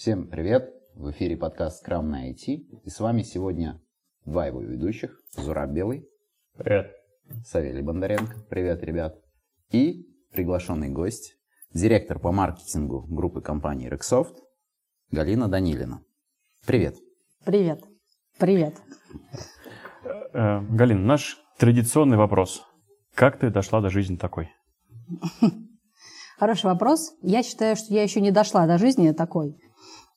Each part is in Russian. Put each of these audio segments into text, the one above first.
Всем привет! В эфире подкаст Scrum на IT. И с вами сегодня два его ведущих. Зураб Белый. Привет. Савелий Бондаренко. Привет, ребят. И приглашенный гость, директор по маркетингу группы компании Rexsoft Галина Данилина. Привет. Привет. Привет. Э, Галина, наш традиционный вопрос. Как ты дошла до жизни такой? Хороший вопрос. Я считаю, что я еще не дошла до жизни такой.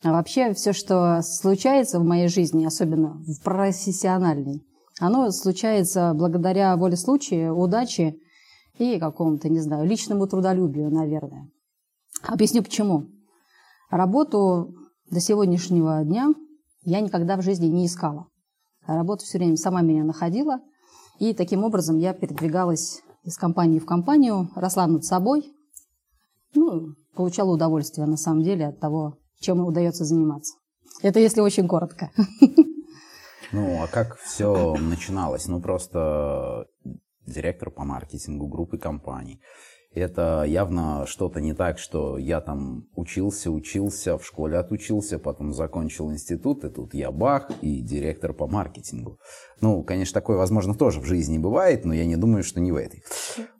А вообще все, что случается в моей жизни, особенно в профессиональной, оно случается благодаря воле случая, удаче и какому-то, не знаю, личному трудолюбию, наверное. Объясню почему. Работу до сегодняшнего дня я никогда в жизни не искала. Работа все время сама меня находила, и таким образом я передвигалась из компании в компанию, росла над собой, ну, получала удовольствие на самом деле от того, чем удается заниматься. Это если очень коротко. Ну, а как все начиналось? Ну, просто директор по маркетингу группы компаний. Это явно что-то не так, что я там учился, учился, в школе отучился, потом закончил институт, и тут я бах, и директор по маркетингу. Ну, конечно, такое, возможно, тоже в жизни бывает, но я не думаю, что не в этой.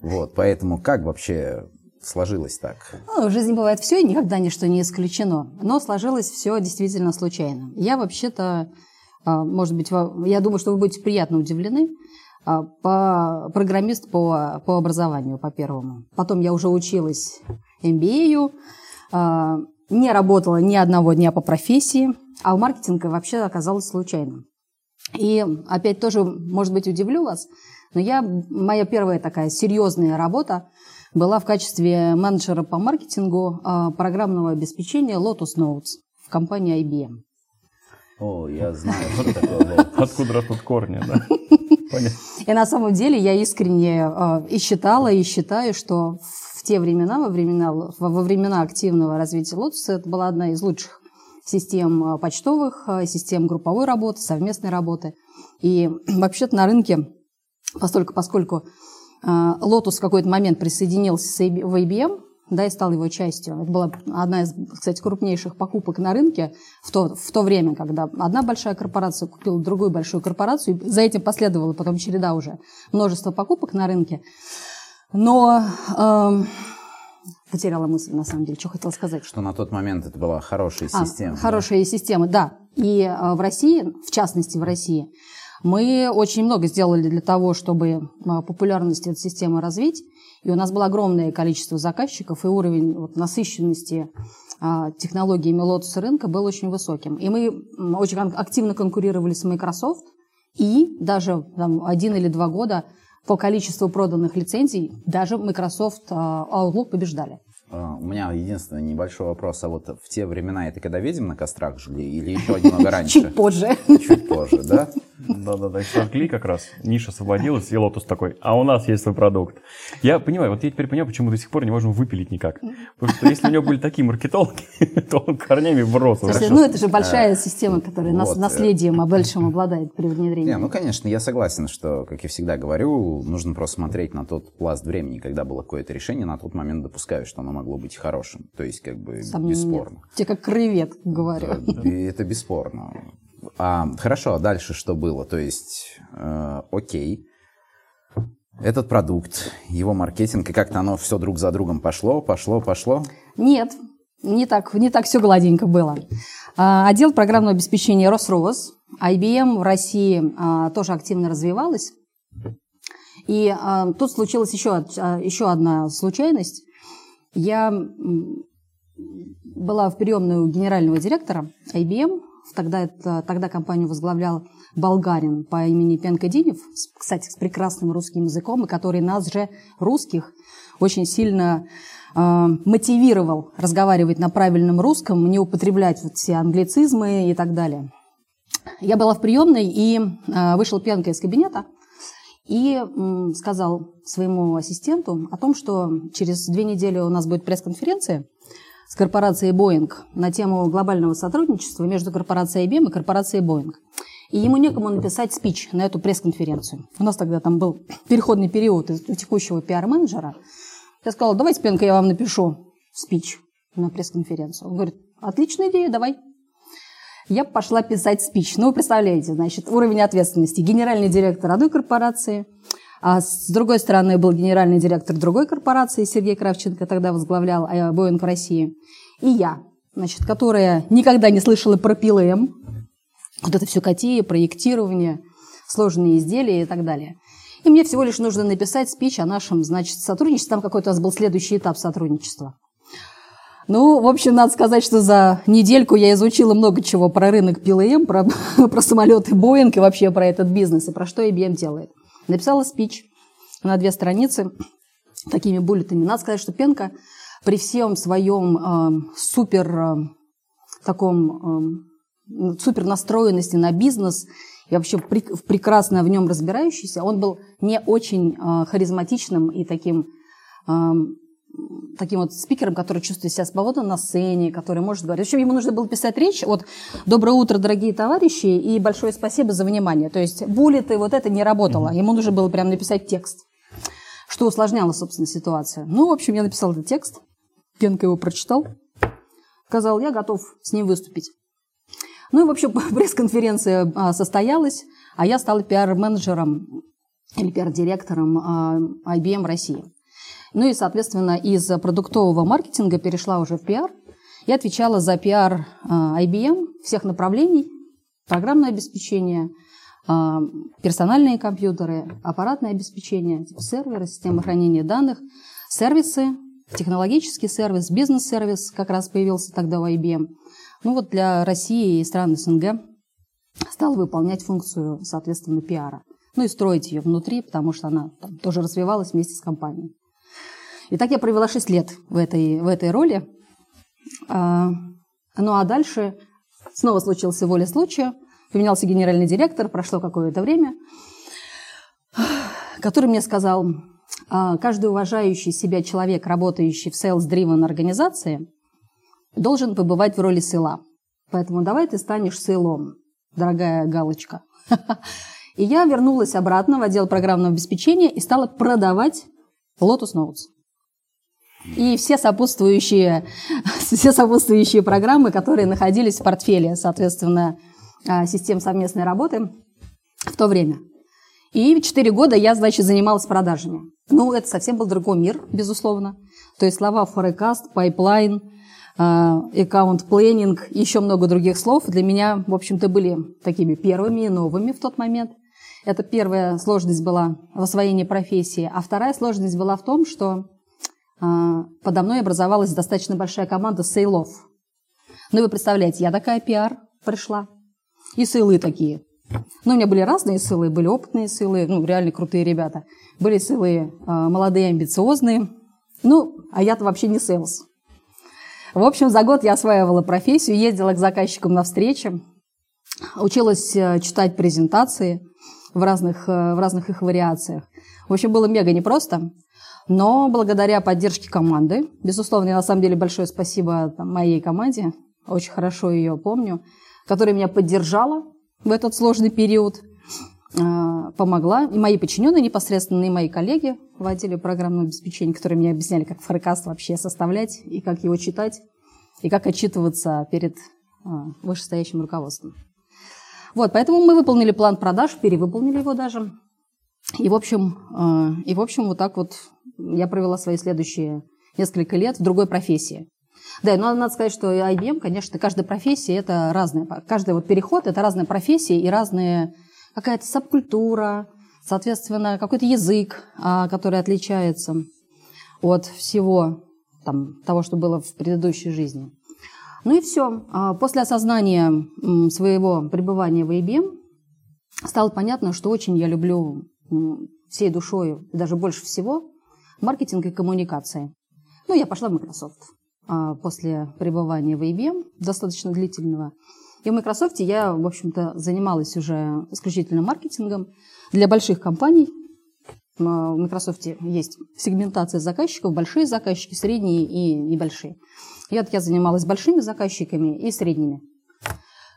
Вот, поэтому как вообще сложилось так? Ну, в жизни бывает все, и никогда ничто не исключено. Но сложилось все действительно случайно. Я вообще-то, а, может быть, я думаю, что вы будете приятно удивлены, а, по, программист по, по образованию, по первому. Потом я уже училась MBA, а, не работала ни одного дня по профессии, а в маркетинге вообще оказалось случайным. И опять тоже, может быть, удивлю вас, но я, моя первая такая серьезная работа была в качестве менеджера по маркетингу а, программного обеспечения Lotus Notes в компании IBM. О, я знаю, что такое Откуда растут корни, да? Понятно. И на самом деле я искренне э, и считала, и считаю, что в те времена, во времена, во времена активного развития Lotus, это была одна из лучших систем э, почтовых, систем групповой работы, совместной работы. И вообще-то на рынке, поскольку, поскольку Lotus в какой-то момент присоединился в IBM, да, и стал его частью. Это была одна из, кстати, крупнейших покупок на рынке в то, в то время, когда одна большая корпорация купила другую большую корпорацию, и за этим последовала потом череда уже множество покупок на рынке. Но эм, потеряла мысль, на самом деле, что хотела сказать. Что на тот момент это была хорошая а, система. Хорошая да? система, да. И э, в России, в частности в России, мы очень много сделали для того, чтобы э, популярность этой системы развить. И у нас было огромное количество заказчиков, и уровень вот, насыщенности а, технологиями лотоса рынка был очень высоким. И мы очень активно конкурировали с Microsoft, и даже там, один или два года по количеству проданных лицензий даже Microsoft а, Outlook побеждали. А, у меня единственный небольшой вопрос. А вот в те времена это когда ведьм на кострах жгли или еще немного раньше? Чуть позже. Чуть позже, да? Да-да-да, сожгли как раз, ниша освободилась, и Lotus такой, а у нас есть свой продукт. Я понимаю, вот я теперь понимаю, почему до сих пор не можем выпилить никак. Потому что если у него были такие маркетологи, то он корнями врос. Слушай, ну это же большая система, которая вот. наследием большим обладает при внедрении. Не, ну конечно, я согласен, что, как я всегда говорю, нужно просто смотреть на тот пласт времени, когда было какое-то решение, на тот момент допускаю, что оно могло быть хорошим. То есть, как бы, Сомнений бесспорно. Нет. Тебе как кревет, говорю. Это бесспорно. А, хорошо, а дальше что было? То есть, э, окей, этот продукт, его маркетинг, и как-то оно все друг за другом пошло, пошло, пошло? Нет, не так, не так все гладенько было. А, отдел программного обеспечения Росровоз, IBM в России а, тоже активно развивалась. И а, тут случилась еще, а, еще одна случайность. Я была в приемной у генерального директора IBM Тогда, это, тогда компанию возглавлял болгарин по имени Пенкадинев, кстати, с прекрасным русским языком, и который нас же, русских, очень сильно э, мотивировал разговаривать на правильном русском, не употреблять вот все англицизмы и так далее. Я была в приемной, и э, вышел Пенка из кабинета и сказал своему ассистенту о том, что через две недели у нас будет пресс-конференция, с корпорацией Boeing на тему глобального сотрудничества между корпорацией IBM и корпорацией Boeing. И ему некому написать спич на эту пресс-конференцию. У нас тогда там был переходный период из текущего пиар-менеджера. Я сказала, давайте, Пенка, я вам напишу спич на пресс-конференцию. Он говорит, отличная идея, давай. Я пошла писать спич. Ну, вы представляете, значит, уровень ответственности. Генеральный директор одной корпорации, а с другой стороны был генеральный директор другой корпорации, Сергей Кравченко тогда возглавлял Боинг в России. И я, значит, которая никогда не слышала про PLM, вот это все катеи, проектирование, сложные изделия и так далее. И мне всего лишь нужно написать спич о нашем, значит, сотрудничестве. Там какой-то у нас был следующий этап сотрудничества. Ну, в общем, надо сказать, что за недельку я изучила много чего про рынок PLM, про, про самолеты Boeing и вообще про этот бизнес, и про что IBM делает. Написала спич на две страницы такими буллетами. Надо сказать, что Пенка при всем своем э, супер э, таком э, супер настроенности на бизнес и вообще при, прекрасно в нем разбирающийся, он был не очень э, харизматичным и таким э, таким вот спикером, который чувствует себя свободно на сцене, который может говорить. В общем, ему нужно было писать речь от «Доброе утро, дорогие товарищи» и «Большое спасибо за внимание». То есть буллеты, вот это не работало. Ему нужно было прям написать текст, что усложняло, собственно, ситуацию. Ну, в общем, я написал этот текст, Генка его прочитал, сказал, я готов с ним выступить. Ну и, в общем, пресс-конференция а, состоялась, а я стала пиар-менеджером или пиар-директором а, IBM России. Ну и, соответственно, из продуктового маркетинга перешла уже в пиар. Я отвечала за пиар а, IBM всех направлений, программное обеспечение, а, персональные компьютеры, аппаратное обеспечение, типа серверы, системы хранения данных, сервисы, технологический сервис, бизнес-сервис как раз появился тогда у IBM. Ну вот для России и стран СНГ стал выполнять функцию, соответственно, пиара. Ну и строить ее внутри, потому что она там, тоже развивалась вместе с компанией. И так я провела 6 лет в этой, в этой роли. А, ну а дальше снова случился воля случая. Поменялся генеральный директор, прошло какое-то время, который мне сказал, «А, каждый уважающий себя человек, работающий в sales-driven организации, должен побывать в роли сейла. Поэтому давай ты станешь сейлом, дорогая галочка. И я вернулась обратно в отдел программного обеспечения и стала продавать Lotus Notes и все сопутствующие, все сопутствующие программы, которые находились в портфеле, соответственно, а, систем совместной работы в то время. И четыре года я, значит, занималась продажами. Ну, это совсем был другой мир, безусловно. То есть слова forecast, pipeline, аккаунт планинг, еще много других слов для меня, в общем-то, были такими первыми и новыми в тот момент. Это первая сложность была в освоении профессии. А вторая сложность была в том, что подо мной образовалась достаточно большая команда сейлов. Ну, вы представляете, я такая пиар пришла. И сейлы такие. Ну, у меня были разные сылы, были опытные сылы, ну, реально крутые ребята. Были sales ы э, молодые, амбициозные. Ну, а я-то вообще не sales. В общем, за год я осваивала профессию, ездила к заказчикам на встречи, училась э, читать презентации в разных, э, в разных их вариациях. В общем, было мега непросто. Но благодаря поддержке команды, безусловно, я на самом деле большое спасибо моей команде, очень хорошо ее помню, которая меня поддержала в этот сложный период, а, помогла. И мои подчиненные непосредственно, и мои коллеги в отделе программного обеспечения, которые мне объясняли, как форекаст вообще составлять, и как его читать, и как отчитываться перед а, вышестоящим руководством. Вот, поэтому мы выполнили план продаж, перевыполнили его даже. И, в общем, а, и, в общем, вот так вот я провела свои следующие несколько лет в другой профессии. Да, но надо сказать, что IBM, конечно, каждая профессия – это разная. Каждый вот переход – это разная профессия и разная какая-то субкультура, соответственно, какой-то язык, а, который отличается от всего там, того, что было в предыдущей жизни. Ну и все. А, после осознания своего пребывания в IBM стало понятно, что очень я люблю всей душой, даже больше всего, маркетинг и коммуникации. Ну, я пошла в Microsoft а, после пребывания в IBM, достаточно длительного. И в Microsoft я, в общем-то, занималась уже исключительно маркетингом для больших компаний. А, в Microsoft есть сегментация заказчиков, большие заказчики, средние и небольшие. Вот я занималась большими заказчиками и средними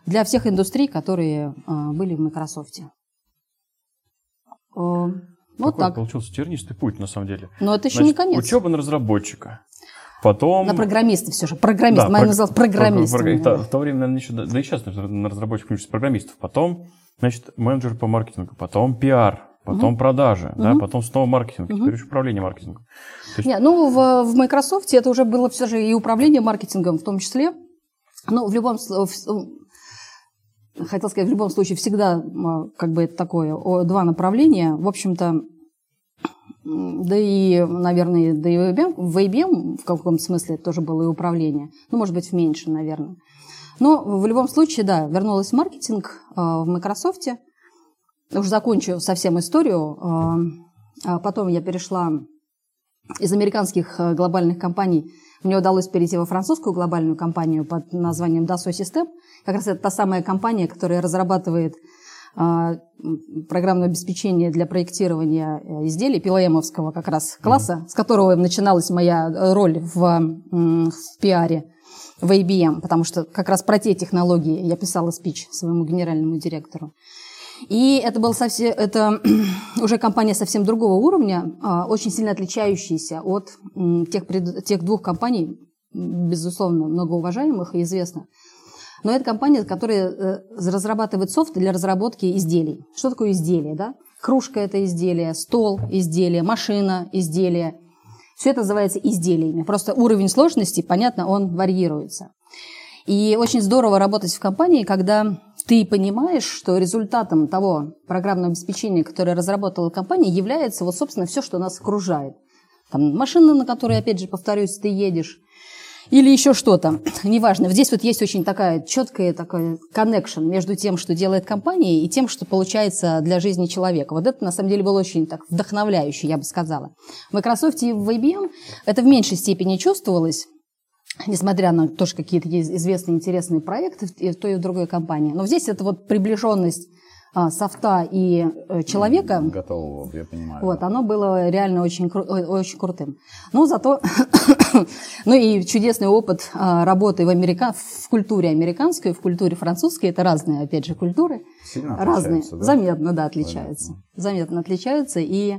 для всех индустрий, которые а, были в Microsoft. Вот Такой так. получился тернистый путь, на самом деле. Но это еще Значит, не конец. Учеба на разработчика. Потом... На программиста все же. Программист. Да, Моя про- называлась про- программистом. про- про- В то время, наверное, еще, да и сейчас на разработчиков учатся программистов. Потом, значит, менеджер по маркетингу, потом пиар, потом продажи, да, потом снова маркетинг, теперь еще управление маркетингом. То есть Не, ну, в, в Microsoft это уже было все же и управление маркетингом в том числе. Ну, в любом случае, хотел сказать, в любом случае всегда м, как бы это такое, два направления. В общем-то, да и, наверное, да и в IBM, в IBM в каком-то смысле тоже было и управление. Ну, может быть, в меньшем, наверное. Но в любом случае, да, вернулась в маркетинг э, в Microsoft. Уже закончу совсем историю. А потом я перешла из американских глобальных компаний мне удалось перейти во французскую глобальную компанию под названием Dassault System. Как раз это та самая компания, которая разрабатывает м, программное обеспечение для проектирования э, изделий пилоемовского как раз класса, с которого начиналась моя э, роль в, в пиаре в IBM, потому что как раз про те технологии я писала спич своему генеральному директору. И это был совсем, это уже компания совсем другого уровня, а, очень сильно отличающаяся от тех, пред- тех двух компаний, безусловно, многоуважаемых и известных. Но это компания, которая э, разрабатывает софт для разработки изделий. Что такое изделие? Да? Кружка – это изделие, стол – изделие, машина – изделие. Все это называется изделиями. Просто уровень сложности, понятно, он варьируется. И очень здорово работать в компании, когда ты понимаешь, что результатом того программного обеспечения, которое разработала компания, является вот, собственно, все, что нас окружает. Там машина, на которой, опять же, повторюсь, ты едешь, или еще что-то, неважно. Здесь вот есть очень такая четкая такой connection между тем, что делает компания, и тем, что получается для жизни человека. Вот это, на самом деле, было очень так вдохновляюще, я бы сказала. В Microsoft и в IBM это в меньшей степени чувствовалось, несмотря на тоже какие-то известные интересные проекты в той и в другой компании. Но здесь это вот приближенность а, софта и э, человека, Готово, я понимаю. вот, оно было реально очень, очень крутым. Ну, зато, ну и чудесный опыт а, работы в, Америка... в культуре американской, в культуре французской, это разные, опять же, культуры. Сильно Разные, да? заметно, да, отличаются. Заметно отличаются, и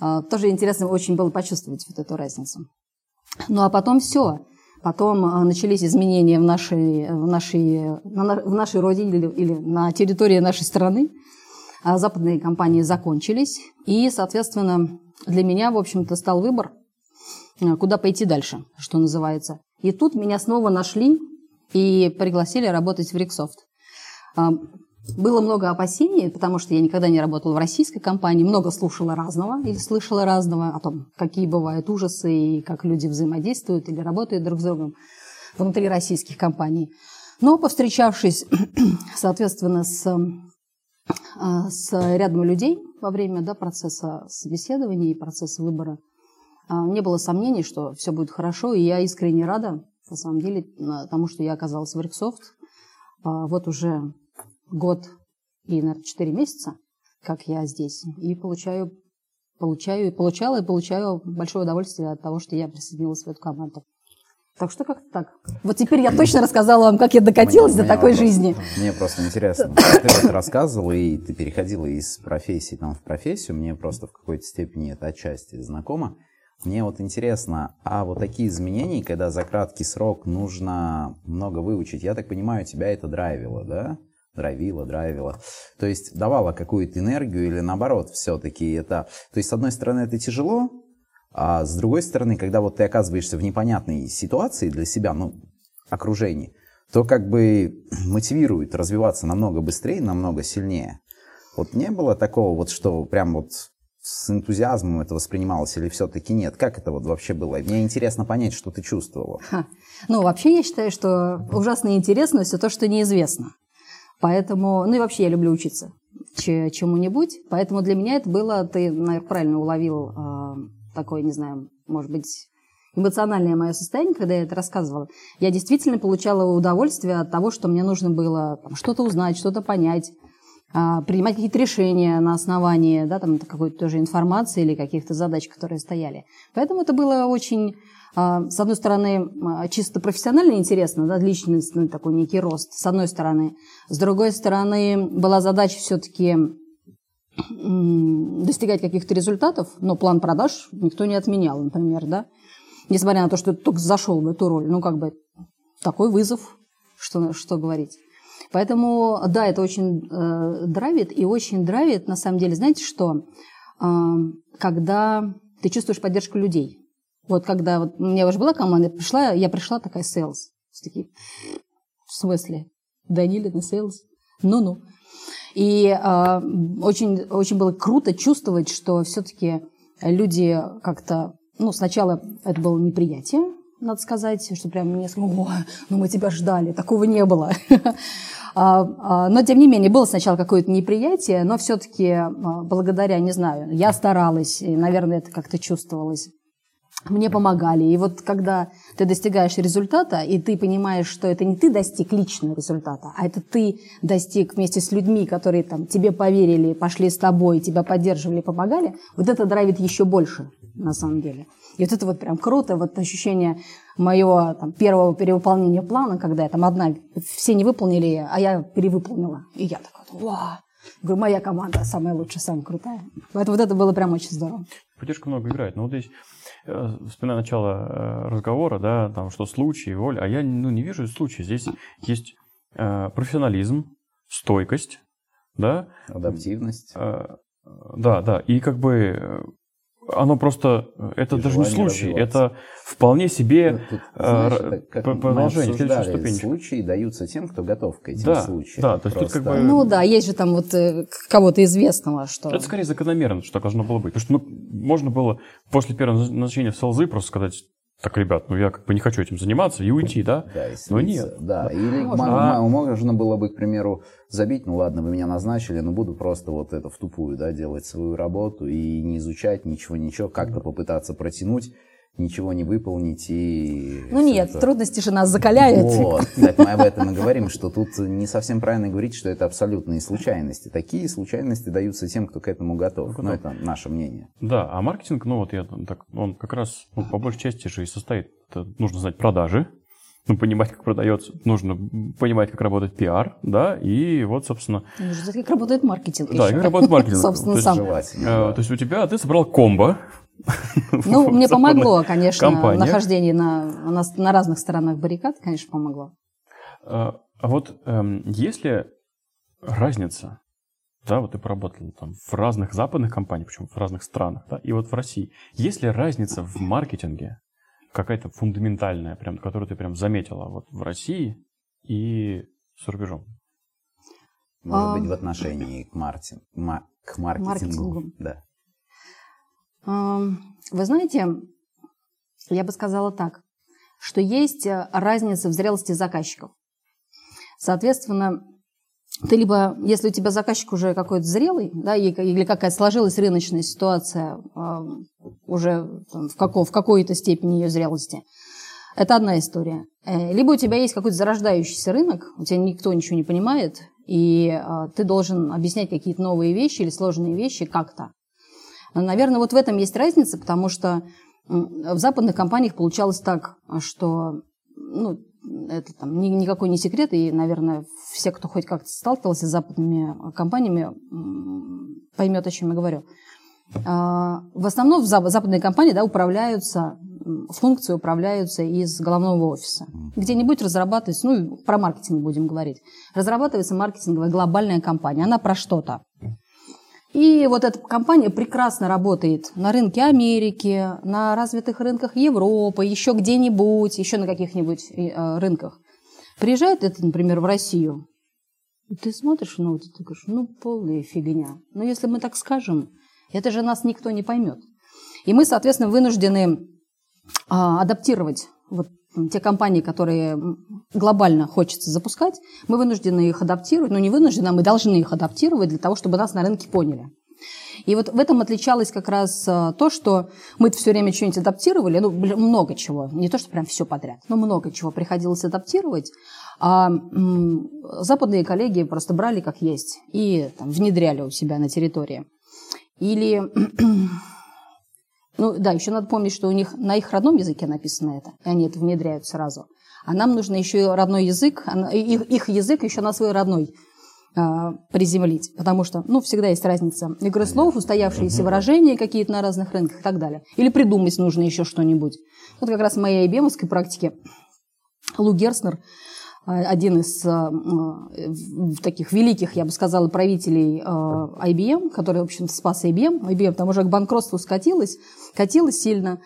а, тоже интересно очень было почувствовать вот эту разницу. Ну, а потом все. Потом а, начались изменения в нашей, в нашей, на на- в нашей родине или, на территории нашей страны. А Западные компании закончились. И, соответственно, для меня, в общем-то, стал выбор, а, куда пойти дальше, что называется. И тут меня снова нашли и пригласили работать в Риксофт. Было много опасений, потому что я никогда не работала в российской компании, много слушала разного или слышала разного о том, какие бывают ужасы и как люди взаимодействуют или работают друг с другом внутри российских компаний. Но повстречавшись, соответственно, с, а, с рядом людей во время да, процесса собеседования и процесса выбора, а, не было сомнений, что все будет хорошо, и я искренне рада, на самом деле, тому, что я оказалась в Риксофт. А, Вот уже год и, наверное, 4 месяца, как я здесь, и получаю, получаю, и получала, и получаю большое удовольствие от того, что я присоединилась в эту команду. Так что как-то так. Вот теперь я точно рассказала вам, как я докатилась Мне- до такой вопрос. жизни. Мне просто интересно. Ты вот рассказывала, и ты переходила из профессии там, в профессию. Мне просто в какой-то степени это отчасти знакомо. Мне вот интересно, а вот такие изменения, когда за краткий срок нужно много выучить, я так понимаю, тебя это драйвило, да? Драйвило, драйвило. То есть давало какую-то энергию или наоборот все-таки это... То есть с одной стороны это тяжело, а с другой стороны, когда вот ты оказываешься в непонятной ситуации для себя, ну, окружении, то как бы мотивирует развиваться намного быстрее, намного сильнее. Вот не было такого вот, что прям вот с энтузиазмом это воспринималось или все-таки нет? Как это вот вообще было? Мне интересно понять, что ты чувствовала. Ха. Ну, вообще я считаю, что ужасно интересно все то, что неизвестно. Поэтому, ну и вообще я люблю учиться че- чему-нибудь. Поэтому для меня это было, ты, наверное, правильно уловил э, такое, не знаю, может быть, эмоциональное мое состояние, когда я это рассказывала. Я действительно получала удовольствие от того, что мне нужно было там, что-то узнать, что-то понять, а, принимать какие-то решения на основании да, там, какой-то тоже информации или каких-то задач, которые стояли. Поэтому это было очень, с одной стороны, а, чисто профессионально интересно, да, личностный такой некий рост, с одной стороны. С другой стороны, была задача все-таки достигать каких-то результатов, но план продаж никто не отменял, например, да, несмотря на то, что только зашел в эту роль, ну, как бы такой вызов, что, что говорить. Поэтому, да, это очень э, драйвит, и очень драйвит, на самом деле, знаете что, э, когда ты чувствуешь поддержку людей. Вот когда вот, у меня уже была команда, пришла, я пришла такая sales. Такие, в смысле? Данилина sales? Ну-ну. И э, очень, очень было круто чувствовать, что все-таки люди как-то... Ну, сначала это было неприятие, надо сказать, что прям мне сказали, ну мы тебя ждали, такого не было. А, а, но, тем не менее, было сначала какое-то неприятие, но все-таки благодаря, не знаю, я старалась, и, наверное, это как-то чувствовалось мне помогали. И вот когда ты достигаешь результата, и ты понимаешь, что это не ты достиг личного результата, а это ты достиг вместе с людьми, которые там тебе поверили, пошли с тобой, тебя поддерживали, помогали, вот это драйвит еще больше на самом деле. И вот это вот прям круто, вот ощущение моего там, первого перевыполнения плана, когда я там одна, все не выполнили, а я перевыполнила. И я такая, вау, говорю, моя команда самая лучшая, самая крутая. Поэтому вот это было прям очень здорово. Поддержка много играет. Но вот здесь вспоминаю начало э, разговора, да, там, что случаи, воля, а я ну, не вижу случаев. Здесь есть э, профессионализм, стойкость, да. Адаптивность. Э, да, да. И как бы э, оно просто, это и даже не случай, это вполне себе ну, Тут, знаешь, э, как продолжение, следующая Случаи даются тем, кто готов к этим да, случаям. Да, то есть тут как бы... Ну да, есть же там вот э, кого-то известного, что... Это скорее закономерно, что так должно было быть. Потому что ну, можно было после первого назначения в СЛЗ просто сказать, так, ребят, ну я как бы не хочу этим заниматься и уйти, да? Да, и Но нет. Да, или можно. А... можно было бы, к примеру, забить, ну ладно, вы меня назначили, но буду просто вот это в тупую, да, делать свою работу и не изучать ничего, ничего, как-то попытаться протянуть ничего не выполнить и... Ну нет, это... трудности же нас закаляют. Вот, так мы об этом и говорим, что тут не совсем правильно говорить, что это абсолютные случайности. Такие случайности даются тем, кто к этому готов. Ну, это наше мнение. Да, а маркетинг, ну вот я так, он как раз ну, по большей части же и состоит, это нужно знать продажи, ну, понимать, как продается, нужно понимать, как работает пиар, да, и вот, собственно... Нужно знать, как работает маркетинг. Да, еще. как работает маркетинг. Собственно, сам. Э, то есть у тебя, ты собрал комбо, ну, мне помогло, конечно, нахождение на, на, на разных сторонах баррикад, конечно, помогло. А, а вот эм, если разница, да, вот ты поработал там в разных западных компаниях, причем в разных странах, да, и вот в России, есть ли разница в маркетинге какая-то фундаментальная, прям, которую ты прям заметила вот в России и за рубежом? Может а... быть, в отношении к, марти... к маркетингу. маркетингу. Да. Вы знаете, я бы сказала так, что есть э, разница в зрелости заказчиков. Соответственно, ты либо, если у тебя заказчик уже какой-то зрелый, да, или какая-то сложилась рыночная ситуация уже в, каком, в какой-то степени ее зрелости, это одна история. Э, либо у тебя есть какой-то зарождающийся рынок, у тебя никто ничего не понимает, и а, ты должен объяснять какие-то новые вещи или сложные вещи как-то. Наверное, вот в этом есть разница, потому что в западных компаниях получалось так, что ну, это там никакой не секрет, и, наверное, все, кто хоть как-то сталкивался с западными компаниями, поймет, о чем я говорю. А, в основном западные компании да, управляются, функции управляются из головного офиса. Где-нибудь разрабатывается, ну, про маркетинг будем говорить, разрабатывается маркетинговая глобальная компания. Она про что-то. И вот эта компания прекрасно работает на рынке Америки, на развитых рынках Европы, еще где-нибудь, еще на каких-нибудь э, рынках. Приезжает это, например, в Россию, и ты смотришь, ну, вот ты говоришь, ну, полная фигня. Но если мы так скажем, это же нас никто не поймет. И мы, соответственно, вынуждены а, адаптировать вот те компании, которые глобально хочется запускать, мы вынуждены их адаптировать, ну не вынуждены, а мы должны их адаптировать для того, чтобы нас на рынке поняли. И вот в этом отличалось как раз э, то, что мы все время что-нибудь адаптировали, ну, много чего, не то, что прям все подряд, но много чего приходилось адаптировать, а западные коллеги просто брали как есть и там, внедряли у себя на территории. Или ну да, еще надо помнить, что у них на их родном языке написано это, и они это внедряют сразу. А нам нужно еще и родной язык, их, их язык еще на свой родной а, приземлить, потому что, ну, всегда есть разница игры слов, устоявшиеся выражения какие-то на разных рынках и так далее. Или придумать нужно еще что-нибудь. Вот как раз в моей IBM практике Лу Герснер, один из а, таких великих, я бы сказала, правителей IBM, который, в общем спас IBM. IBM там уже к банкротству скатилась, катилась сильно.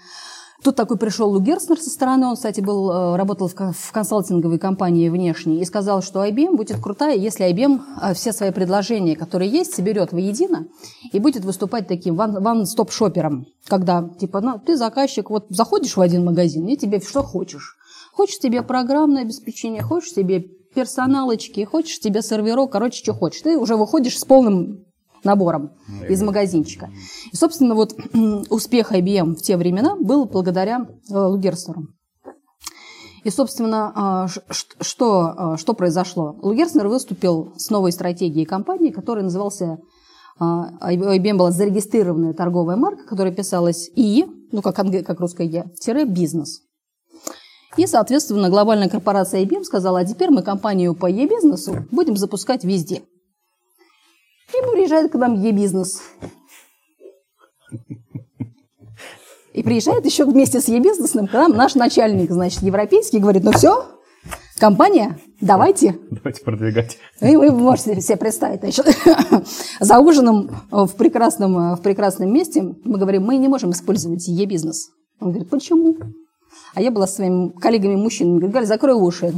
Тут такой пришел Лу Герснер со стороны, он, кстати, был, э, работал в консалтинговой компании внешней, и сказал, что IBM будет крутая, если IBM э, все свои предложения, которые есть, соберет воедино и будет выступать таким ван-стоп-шопером, когда, типа, ну, ты заказчик, вот заходишь в один магазин, и тебе что хочешь. Хочешь тебе программное обеспечение, хочешь тебе персоналочки, хочешь тебе серверок, короче, что хочешь. Ты уже выходишь с полным набором из магазинчика. И, собственно, вот успех IBM в те времена был благодаря э, Лугерстеру. И, собственно, а, что, а, что произошло? Лугерснер выступил с новой стратегией компании, которая назывался а, IBM была зарегистрированная торговая марка, которая писалась И, ну как, как русское Я, тире бизнес. И, соответственно, глобальная корпорация IBM сказала, а теперь мы компанию по e-бизнесу будем запускать везде. И приезжает к нам Е-бизнес. И приезжает еще вместе с Е-бизнесом к нам наш начальник, значит, европейский, говорит, ну все, компания, давайте. Давайте продвигать. И вы можете себе представить, значит, за ужином в прекрасном, в прекрасном месте мы говорим, мы не можем использовать Е-бизнес. Он говорит, почему? А я была с своими коллегами-мужчинами, говорит, Галя, закрой уши.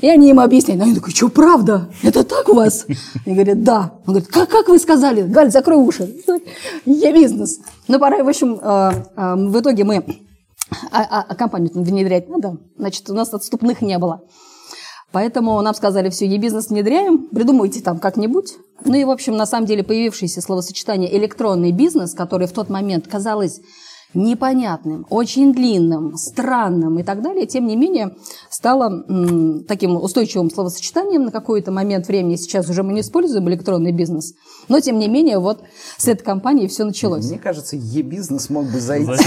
И они им объясняют. Они такой, что, правда? Это так у вас? И говорят, да. Он говорит, как, как вы сказали? Галь, закрой уши. Я бизнес. Ну, пора, в общем, э, э, в итоге мы... А, а, компанию внедрять надо. Значит, у нас отступных не было. Поэтому нам сказали, все, e-бизнес внедряем, придумайте там как-нибудь. Ну и, в общем, на самом деле появившееся словосочетание «электронный бизнес», которое в тот момент казалось непонятным, очень длинным, странным и так далее, тем не менее стало м, таким устойчивым словосочетанием на какой-то момент времени. Сейчас уже мы не используем электронный бизнес, но тем не менее вот с этой компанией все началось. Мне кажется, e-бизнес мог бы зайти.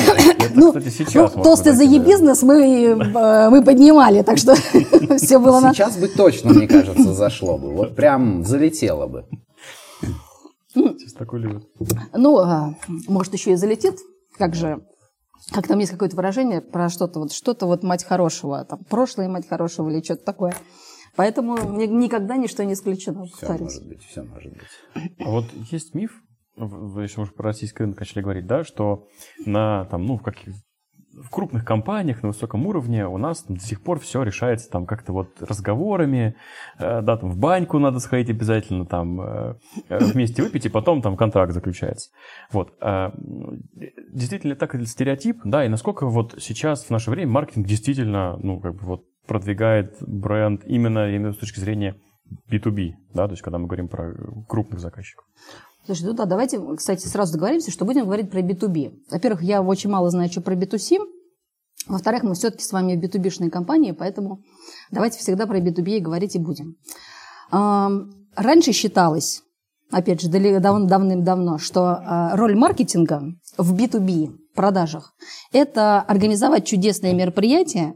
Ну, ну тосты за e-бизнес мы, э, мы поднимали, так что все было на... Сейчас бы точно, мне кажется, зашло бы. Вот прям залетело бы. Сейчас такой любят. Ну, а, может, еще и залетит как же, как там есть какое-то выражение про что-то вот, что-то вот мать хорошего, там, прошлое мать хорошего или что-то такое. Поэтому никогда ничто не исключено. Все повторюсь. может быть, все может быть. А вот есть миф, мы уже про российский рынок начали говорить, да, что на там, ну, в каких в крупных компаниях на высоком уровне у нас там, до сих пор все решается там как-то вот разговорами, э, да, там в баньку надо сходить обязательно, там э, э вместе выпить, и потом там контракт заключается. Вот. Э, действительно так это стереотип, да, и насколько вот сейчас в наше время маркетинг действительно, ну, как бы вот продвигает бренд именно, именно с точки зрения B2B, да, то есть когда мы говорим про крупных заказчиков. Слушай, ну да, давайте, кстати, сразу договоримся, что будем говорить про B2B. Во-первых, я очень мало знаю, что про B2C. Во-вторых, мы все-таки с вами B2B-шные компании, поэтому давайте всегда про B2B говорить и будем. Раньше считалось, опять же, давным-давно, что а, роль маркетинга в B2B продажах – это организовать чудесные мероприятия,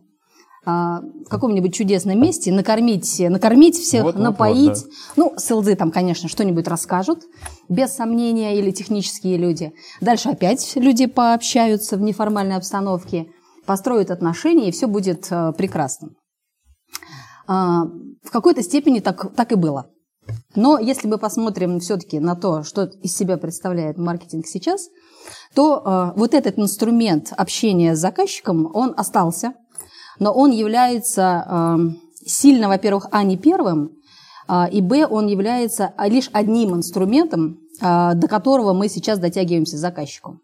а, в каком-нибудь чудесном месте, накормить, накормить всех, вот, напоить. Вот, вот, да. Ну, селзы там, конечно, что-нибудь расскажут, без сомнения, или технические люди. Дальше опять люди пообщаются в неформальной обстановке, построят отношения, и все будет э, прекрасно. А, в какой-то степени так, так и было. Но если мы посмотрим все-таки на то, что из себя представляет маркетинг сейчас, то э, вот этот инструмент общения с заказчиком, он остался – но он является эм, сильно, во-первых, а не первым, а, и б, он является лишь одним инструментом, а, до которого мы сейчас дотягиваемся заказчику.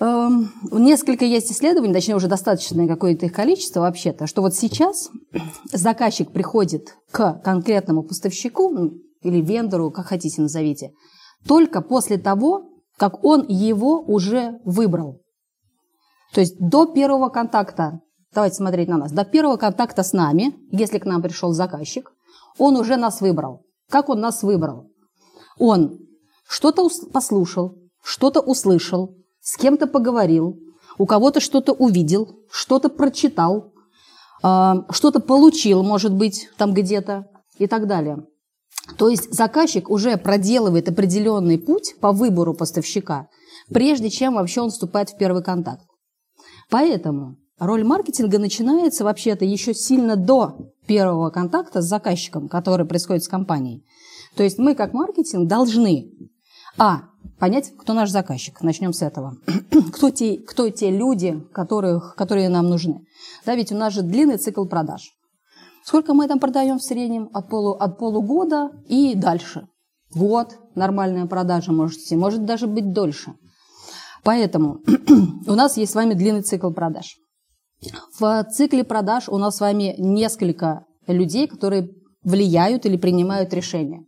Эм, несколько есть исследований, точнее уже достаточное какое-то их количество вообще-то, что вот сейчас заказчик приходит к конкретному поставщику ну, или вендору, как хотите назовите, только после того, как он его уже выбрал. То есть до первого контакта давайте смотреть на нас, до первого контакта с нами, если к нам пришел заказчик, он уже нас выбрал. Как он нас выбрал? Он что-то послушал, что-то услышал, с кем-то поговорил, у кого-то что-то увидел, что-то прочитал, а, что-то получил, может быть, там где-то и так далее. То есть заказчик уже проделывает определенный путь по выбору поставщика, прежде чем вообще он вступает в первый контакт. Поэтому роль маркетинга начинается вообще-то еще сильно до первого контакта с заказчиком, который происходит с компанией. То есть мы как маркетинг должны а. Понять, кто наш заказчик. Начнем с этого. кто, те, кто те люди, которых, которые нам нужны. Да, ведь у нас же длинный цикл продаж. Сколько мы там продаем в среднем? От, полу, от полугода и дальше. Год, нормальная продажа может идти, может даже быть дольше. Поэтому у нас есть с вами длинный цикл продаж. В цикле продаж у нас с вами несколько людей, которые влияют или принимают решения.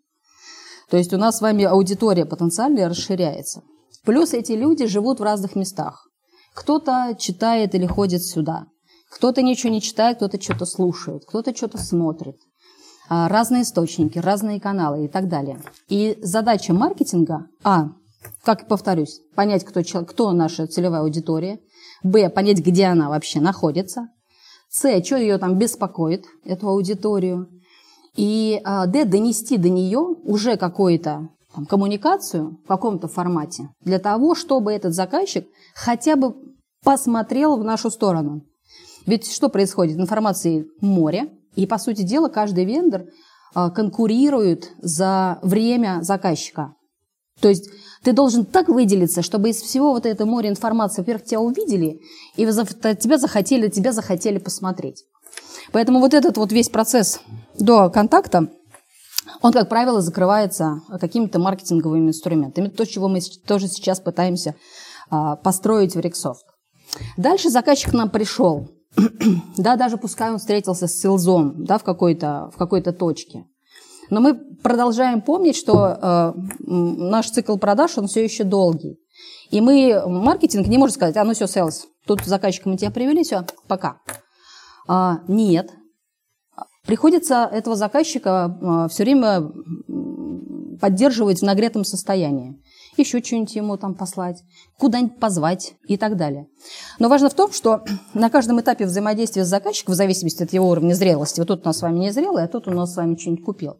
То есть у нас с вами аудитория потенциальная расширяется. Плюс эти люди живут в разных местах. Кто-то читает или ходит сюда, кто-то ничего не читает, кто-то что-то слушает, кто-то что-то смотрит. А, разные источники, разные каналы и так далее. И задача маркетинга, а, как повторюсь, понять, кто, кто наша целевая аудитория, б, понять, где она вообще находится, с, что ее там беспокоит, эту аудиторию, и а, Д, донести до нее уже какую-то коммуникацию в каком-то формате для того, чтобы этот заказчик хотя бы посмотрел в нашу сторону. Ведь что происходит? Информации море, и, по сути дела, каждый вендор а, конкурирует за время заказчика. То есть ты должен так выделиться, чтобы из всего вот этого моря информации, во-первых, тебя увидели, и тебя захотели, тебя захотели посмотреть. Поэтому вот этот вот весь процесс до контакта, он, как правило, закрывается какими-то маркетинговыми инструментами. То, чего мы тоже сейчас пытаемся а, построить в Рексофт. Дальше заказчик к нам пришел. да, даже пускай он встретился с селзом да, в какой-то в какой точке. Но мы продолжаем помнить, что э, наш цикл продаж, он все еще долгий. И мы, маркетинг не может сказать, а ну все, селс, тут заказчика мы тебя привели, все, пока. А, нет. Приходится этого заказчика а, все время поддерживать в нагретом состоянии. Еще что-нибудь ему там послать, куда-нибудь позвать и так далее. Но важно в том, что на каждом этапе взаимодействия с заказчиком, в зависимости от его уровня зрелости, вот тут у нас с вами не зрелый, а тут у нас с вами что-нибудь купил.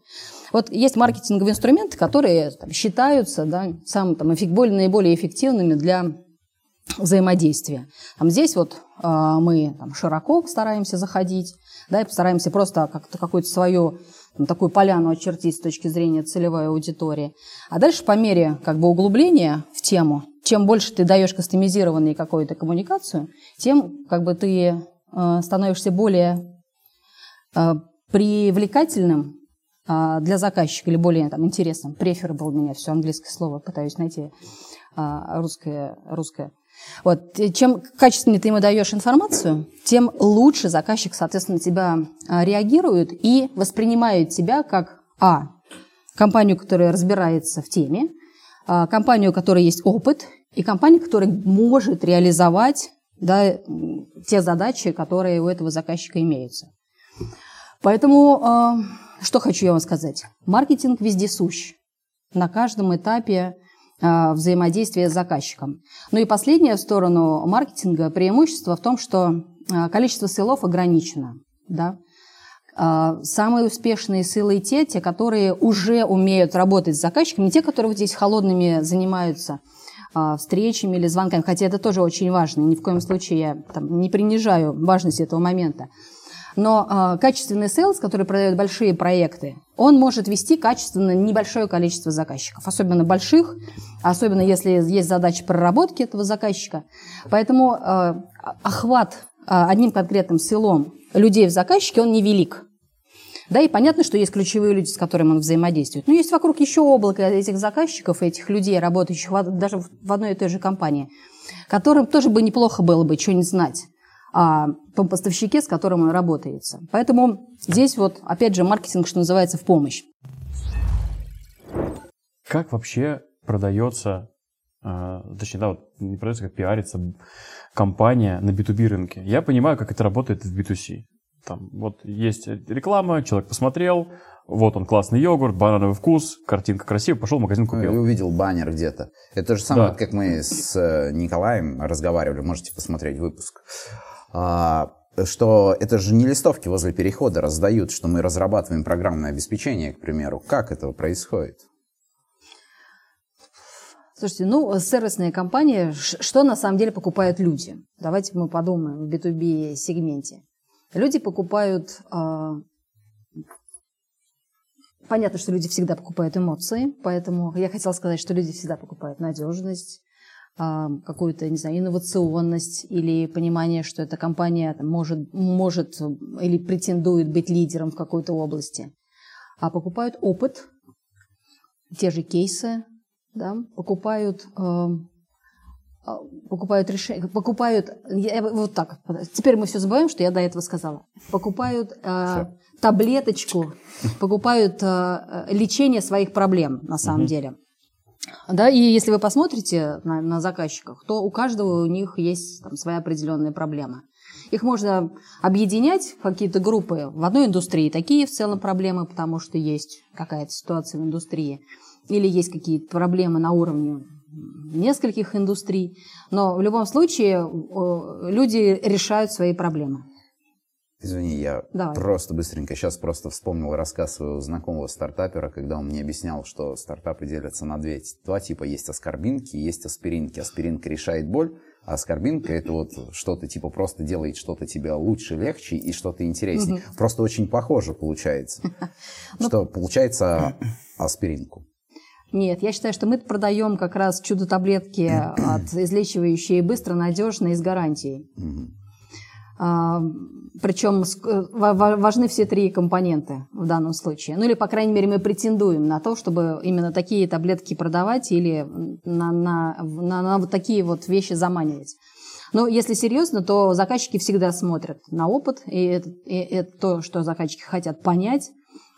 Вот есть маркетинговые инструменты, которые там, считаются да, самыми там, более, наиболее эффективными для взаимодействия. Там здесь вот э, мы там, широко стараемся заходить, да, и постараемся просто как-то какую-то свою там, такую поляну очертить с точки зрения целевой аудитории. А дальше по мере как бы углубления в тему, чем больше ты даешь кастомизированную какую-то коммуникацию, тем как бы ты э, становишься более э, привлекательным э, для заказчика или более там, интересным. Preferable у меня все английское слово, пытаюсь найти э, русское, русское вот. Чем качественнее ты ему даешь информацию, тем лучше заказчик, соответственно, тебя а, реагирует и воспринимает тебя как А. Компанию, которая разбирается в теме, а, компанию, у которой есть опыт, и компанию, которая может реализовать да, те задачи, которые у этого заказчика имеются. Поэтому, а, что хочу я вам сказать. Маркетинг везде сущ. На каждом этапе взаимодействия с заказчиком. Ну и последнее в сторону маркетинга преимущество в том, что а, количество sales ов ограничено. Да? А, самые успешные sales ы те, те, которые уже умеют работать с заказчиком, не те, которые вот здесь холодными занимаются встречами или звонками, хотя это тоже очень важно, ни в коем случае я там, не принижаю важность этого момента. Но э, качественный sales, который продает большие проекты, он может вести качественно небольшое количество заказчиков, особенно больших, особенно если есть задача проработки этого заказчика. Поэтому э, охват э, одним конкретным селом людей в заказчике, он невелик. Да, и понятно, что есть ключевые люди, с которыми он взаимодействует. Но есть вокруг еще облако этих заказчиков, этих людей, работающих даже в одной и той же компании, которым тоже бы неплохо было бы что-нибудь знать о том поставщике, с которым он работается. Поэтому здесь вот, опять же, маркетинг, что называется, в помощь. Как вообще продается, э, точнее, да, вот не продается, как пиарится компания на B2B рынке? Я понимаю, как это работает в B2C. Там вот есть реклама, человек посмотрел, вот он классный йогурт, банановый вкус, картинка красивая, пошел в магазин купил. И увидел баннер где-то. Это то же самое, да. как мы с э, Николаем разговаривали, можете посмотреть выпуск. А, что это же не листовки возле перехода раздают, что мы разрабатываем программное обеспечение, к примеру. Как это происходит? Слушайте, ну, сервисные компании, что на самом деле покупают люди? Давайте мы подумаем в B2B сегменте. Люди покупают... Э, понятно, что люди всегда покупают эмоции, поэтому я хотела сказать, что люди всегда покупают надежность, какую-то, не знаю, инновационность или понимание, что эта компания там, может, может или претендует быть лидером в какой-то области. А покупают опыт, те же кейсы, да, покупают, э, покупают решение, покупают, я, вот так, теперь мы все забываем, что я до этого сказала, покупают э, таблеточку, покупают э, лечение своих проблем на самом угу. деле. Да, и если вы посмотрите на, на заказчиках, то у каждого у них есть там, своя определенная проблема. Их можно объединять в какие-то группы в одной индустрии. Такие в целом проблемы, потому что есть какая-то ситуация в индустрии или есть какие-то проблемы на уровне нескольких индустрий, но в любом случае люди решают свои проблемы. Извини, я Давай. просто быстренько сейчас просто вспомнил рассказ своего знакомого стартапера, когда он мне объяснял, что стартапы делятся на две, два типа. Есть аскорбинки, есть аспиринки. Аспиринка решает боль, а аскорбинка это вот что-то типа просто делает что-то тебе лучше, легче и что-то интереснее. Угу. Просто очень похоже получается. Ну, что получается аспиринку. Нет, я считаю, что мы продаем как раз чудо-таблетки от излечивающие быстро, надежно и с гарантией. Причем э, важны все три компонента в данном случае. Ну или, по крайней мере, мы претендуем на то, чтобы именно такие таблетки продавать или на, на, на, на вот такие вот вещи заманивать. Но если серьезно, то заказчики всегда смотрят на опыт, и это, и это то, что заказчики хотят понять.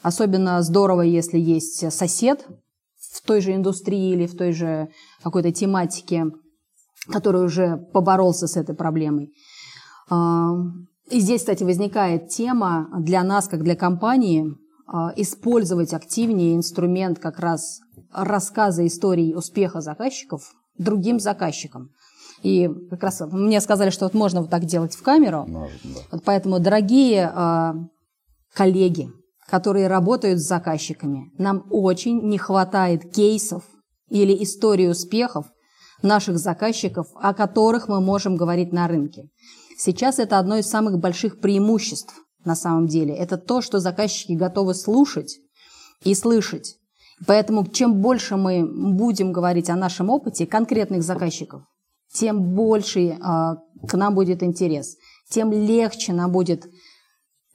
Особенно здорово, если есть сосед, в той же индустрии или в той же какой-то тематике, который уже поборолся с этой проблемой. И здесь, кстати, возникает тема для нас, как для компании, а, использовать активнее инструмент как раз рассказа историй успеха заказчиков другим заказчикам. И как раз мне сказали, что вот можно вот так делать в камеру. Можно, да. Вот поэтому, дорогие э, коллеги, которые работают с заказчиками. Нам очень не хватает кейсов или истории успехов наших заказчиков, о которых мы можем говорить на рынке. Сейчас это одно из самых больших преимуществ на самом деле. Это то, что заказчики готовы слушать и слышать. Поэтому чем больше мы будем говорить о нашем опыте конкретных заказчиков, тем больше э, к нам будет интерес, тем легче нам будет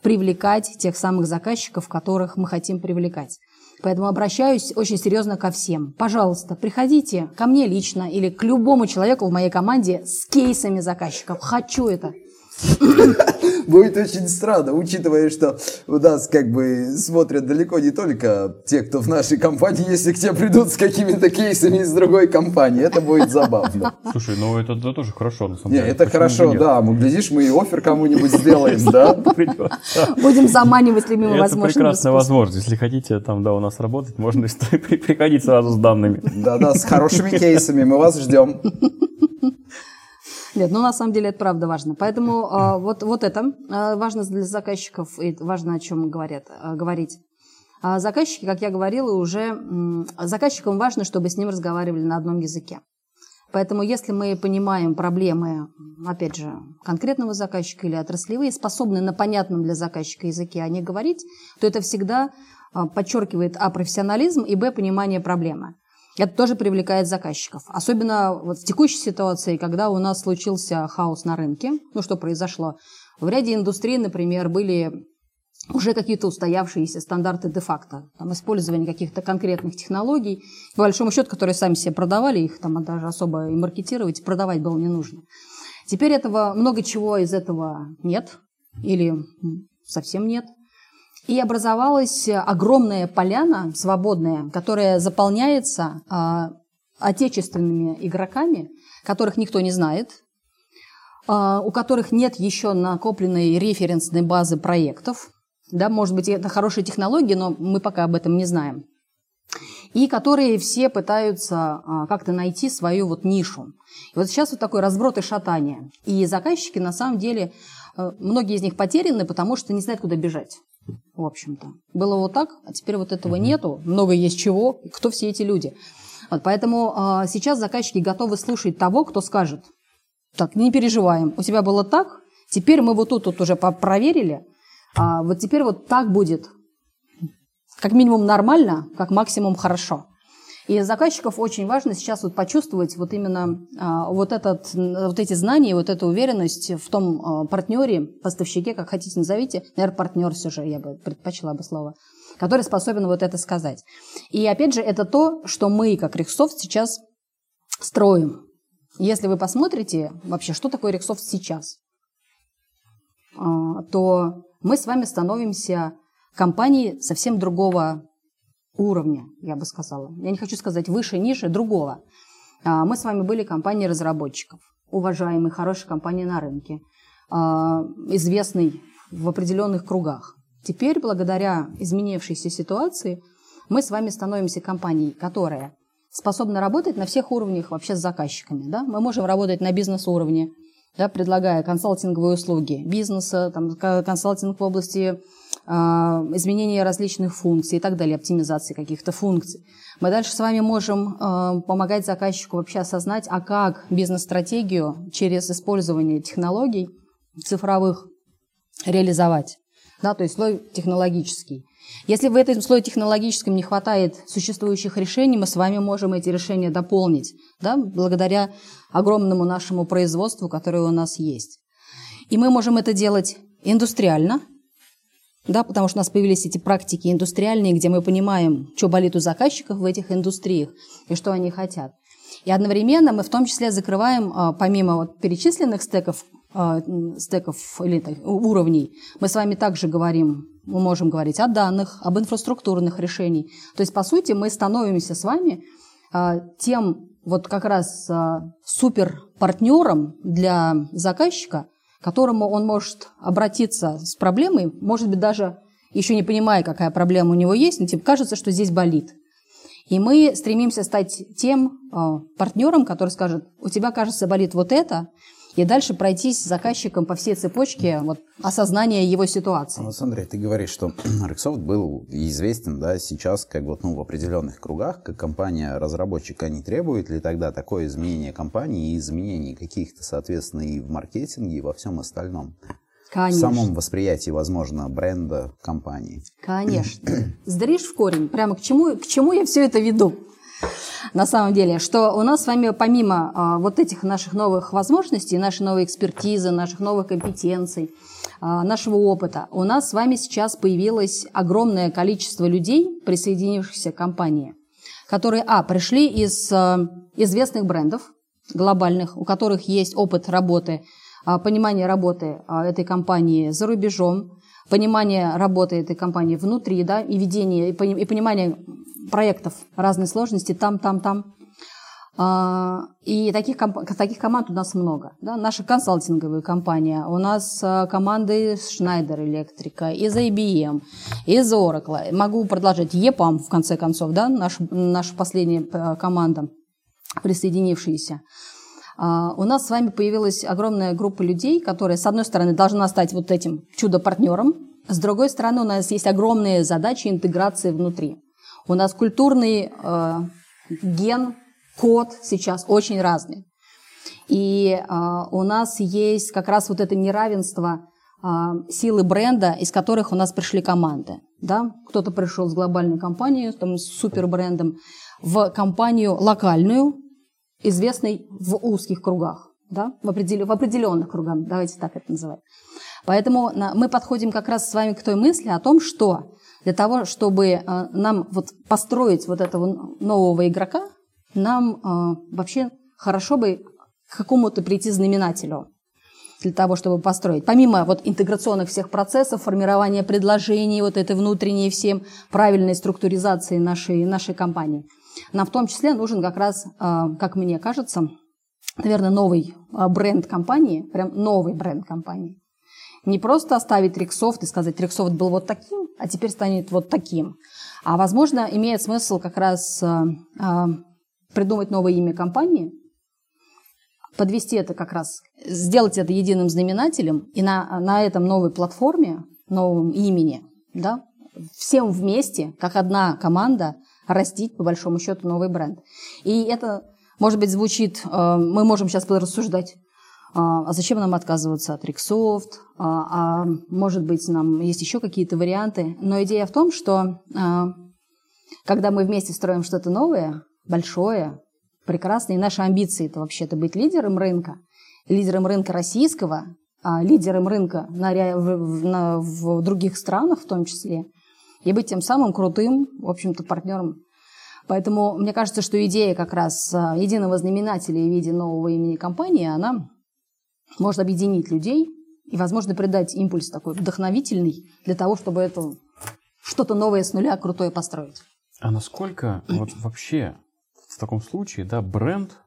привлекать тех самых заказчиков, которых мы хотим привлекать. Поэтому обращаюсь очень серьезно ко всем. Пожалуйста, приходите ко мне лично или к любому человеку в моей команде с кейсами заказчиков. Хочу это. Будет очень странно, учитывая, что у нас как бы смотрят далеко не только те, кто в нашей компании, если к тебе придут с какими-то кейсами из другой компании. Это будет забавно. Слушай, ну это, это тоже хорошо, на самом деле. Нет, это хорошо, да. Мы, глядишь, мы и офер кому-нибудь сделаем, да? Будем заманивать любимые возможности. Это прекрасная возможность. Если хотите там, да, у нас работать, можно приходить сразу с данными. Да-да, с хорошими кейсами. Мы вас ждем. Нет, ну на самом деле это правда важно. Поэтому э, вот, вот это э, важно для заказчиков, и важно о чем говорят, э, говорить. А заказчики, как я говорила, уже заказчикам важно, чтобы с ним разговаривали на одном языке. Поэтому если мы понимаем проблемы, опять же, конкретного заказчика или отраслевые, способны на понятном для заказчика языке о них говорить, то это всегда подчеркивает а. профессионализм и б. понимание проблемы. Это тоже привлекает заказчиков. Особенно вот в текущей ситуации, когда у нас случился хаос на рынке, ну что произошло. В ряде индустрий, например, были уже какие-то устоявшиеся стандарты де-факто, там, использование каких-то конкретных технологий, по большому счету, которые сами себе продавали, их там даже особо и маркетировать, продавать было не нужно. Теперь этого, много чего из этого нет, или совсем нет – и образовалась огромная поляна свободная, которая заполняется а, отечественными игроками, которых никто не знает, а, у которых нет еще накопленной референсной базы проектов. Да, может быть, это хорошая технология, но мы пока об этом не знаем. и которые все пытаются а, как-то найти свою вот нишу. И вот сейчас вот такой разброд и шатание. И заказчики, на самом деле, многие из них потеряны, потому что не знают, куда бежать. В общем-то. Было вот так, а теперь вот этого нету. Много есть чего. Кто все эти люди? Вот, поэтому а, сейчас заказчики готовы слушать того, кто скажет, так, не переживаем, у тебя было так, теперь мы вот тут вот уже проверили, а вот теперь вот так будет как минимум нормально, как максимум хорошо. И заказчиков очень важно сейчас вот почувствовать вот именно а, вот, этот, вот эти знания, вот эту уверенность в том а, партнере, поставщике, как хотите назовите, наверное, партнер все же, я бы предпочла бы слово, который способен вот это сказать. И опять же, это то, что мы, как Рексофт, сейчас строим. Если вы посмотрите вообще, что такое Рексофт сейчас, а, то мы с вами становимся компании совсем другого уровня, я бы сказала. Я не хочу сказать выше, ниже, другого. А, мы с вами были компанией разработчиков, уважаемой, хорошей компанией на рынке, а, известной в определенных кругах. Теперь, благодаря изменившейся ситуации, мы с вами становимся компанией, которая способна работать на всех уровнях вообще с заказчиками. Да? Мы можем работать на бизнес-уровне, да, предлагая консалтинговые услуги бизнеса, там, консалтинг в области изменения различных функций и так далее, оптимизации каких-то функций. Мы дальше с вами можем а, помогать заказчику вообще осознать, а как бизнес-стратегию через использование технологий цифровых реализовать. Да, то есть слой технологический. Если в этом слое технологическом не хватает существующих решений, мы с вами можем эти решения дополнить, да, благодаря огромному нашему производству, которое у нас есть. И мы можем это делать индустриально, да, потому что у нас появились эти практики индустриальные, где мы понимаем, что болит у заказчиков в этих индустриях и что они хотят. И одновременно мы в том числе закрываем, а, помимо вот перечисленных стеков, а, стеков или так, уровней, мы с вами также говорим, мы можем говорить о данных, об инфраструктурных решениях. То есть, по сути, мы становимся с вами а, тем вот как раз суперпартнером для заказчика, к которому он может обратиться с проблемой, может быть, даже еще не понимая, какая проблема у него есть, но типа кажется, что здесь болит. И мы стремимся стать тем э, партнером, который скажет, у тебя, кажется, болит вот это, и дальше пройтись с заказчиком по всей цепочке вот, осознания его ситуации. Ну, Андрей, ты говоришь, что Rexoft был известен да, сейчас как вот, ну, в определенных кругах, как компания-разработчика не требует ли тогда такое изменение компании и изменений каких-то, соответственно, и в маркетинге, и во всем остальном? Конечно. В самом восприятии, возможно, бренда компании. Конечно. Сдришь в корень. Прямо к чему, к чему я все это веду? На самом деле, что у нас с вами помимо а, вот этих наших новых возможностей, нашей новой экспертизы, наших новых компетенций, а, нашего опыта, у нас с вами сейчас появилось огромное количество людей, присоединившихся к компании, которые, а, пришли из а, известных брендов глобальных, у которых есть опыт работы, а, понимание работы а, этой компании за рубежом, понимание работы этой компании внутри, да, и ведение, и понимание проектов разной сложности там, там, там. А, и таких, таких команд у нас много. Да? Наша консалтинговая компания, у нас а, команды Schneider Electric, из IBM, из Oracle. Могу продолжать. EPAM, в конце концов, да? наша, наша последняя команда, присоединившаяся. А, у нас с вами появилась огромная группа людей, которые, с одной стороны, должна стать вот этим чудо-партнером, с другой стороны, у нас есть огромные задачи интеграции внутри. У нас культурный э, ген, код сейчас очень разный. И э, у нас есть как раз вот это неравенство э, силы бренда, из которых у нас пришли команды. Да? Кто-то пришел с глобальной компанией, там, с супербрендом, в компанию локальную, известной в узких кругах, да? в, определен, в определенных кругах, давайте так это называть. Поэтому мы подходим как раз с вами к той мысли о том, что для того, чтобы э, нам вот построить вот этого нового игрока, нам э, вообще хорошо бы к какому-то прийти знаменателю для того, чтобы построить. Помимо вот интеграционных всех процессов, формирования предложений, вот этой внутренней всем правильной структуризации нашей, нашей компании, нам в том числе нужен как раз, э, как мне кажется, наверное, новый бренд компании, прям новый бренд компании. Не просто оставить Риксофт и сказать, Риксофт был вот таким, а теперь станет вот таким. А, возможно, имеет смысл как раз а, а, придумать новое имя компании, подвести это как раз, сделать это единым знаменателем, и на, на этом новой платформе, новом имени, да, всем вместе, как одна команда, растить, по большому счету, новый бренд. И это, может быть, звучит, э, мы можем сейчас рассуждать, а, а зачем нам отказываться от Риксофт, а, а может быть, нам есть еще какие-то варианты. Но идея в том, что когда мы вместе строим что-то новое, большое, прекрасное, и наши амбиции это вообще-то быть лидером рынка, лидером рынка российского, а лидером рынка на, в, на, в других странах в том числе, и быть тем самым крутым, в общем-то, партнером. Поэтому мне кажется, что идея как раз а, единого знаменателя в виде нового имени компании, она может объединить людей и, возможно, придать импульс такой вдохновительный для того, чтобы это что-то новое с нуля крутое построить. А насколько вот вообще в таком случае, да, бренд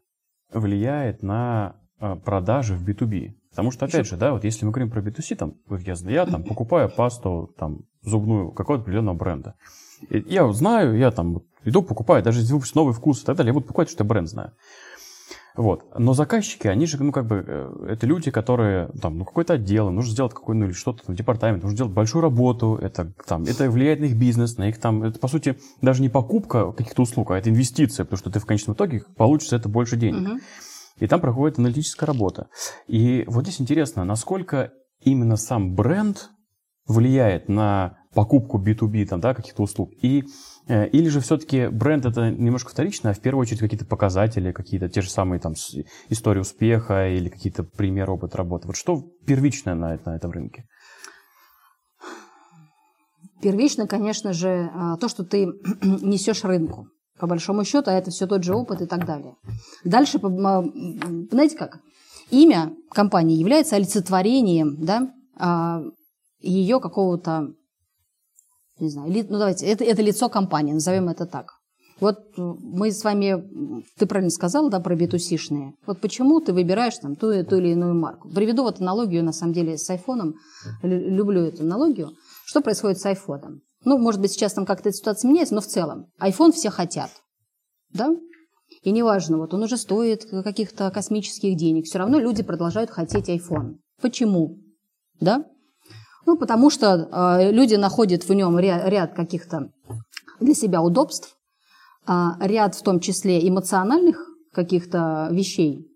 влияет на а, продажи в B2B? Потому что, опять же, да, вот если мы говорим про B2C, там, я, я там покупаю пасту там, зубную какого-то определенного бренда. И я знаю, я там иду покупаю, даже если выпустят новый вкус и так далее, я буду покупать, что я бренд знаю. Вот. Но заказчики, они же, ну, как бы, э, это люди, которые, там, ну, какой-то отдел, нужно сделать какой ну, или что-то, там, департамент, нужно сделать большую работу, это, там, это влияет на их бизнес, на их, там, это, по сути, даже не покупка каких-то услуг, а это инвестиция, потому что ты в конечном итоге получишь за это больше денег. Угу. И там проходит аналитическая работа. И вот здесь интересно, насколько именно сам бренд влияет на покупку B2B там, да, каких-то услуг, и, э, или же все-таки бренд это немножко вторично, а в первую очередь какие-то показатели, какие-то те же самые там истории успеха или какие-то примеры опыта работы. Вот что первичное на, на этом рынке? Первично, конечно же, а, то, что ты несешь рынку по большому счету, а это все тот же опыт и так далее. Дальше, знаете как, имя компании является олицетворением да, а, ее какого-то, не знаю, ну давайте, это, это лицо компании, назовем это так. Вот мы с вами, ты правильно сказала, да, про B2C-шные. Вот почему ты выбираешь там ту, ту или иную марку. Приведу вот аналогию, на самом деле, с айфоном. Люблю эту аналогию. Что происходит с айфоном? Ну, может быть, сейчас там как-то эта ситуация меняется, но в целом. iPhone все хотят. Да? И неважно, вот он уже стоит каких-то космических денег. Все равно люди продолжают хотеть iPhone. Почему? Да? Ну, потому что э, люди находят в нем ряд, ряд каких-то для себя удобств, э, ряд в том числе эмоциональных каких-то вещей,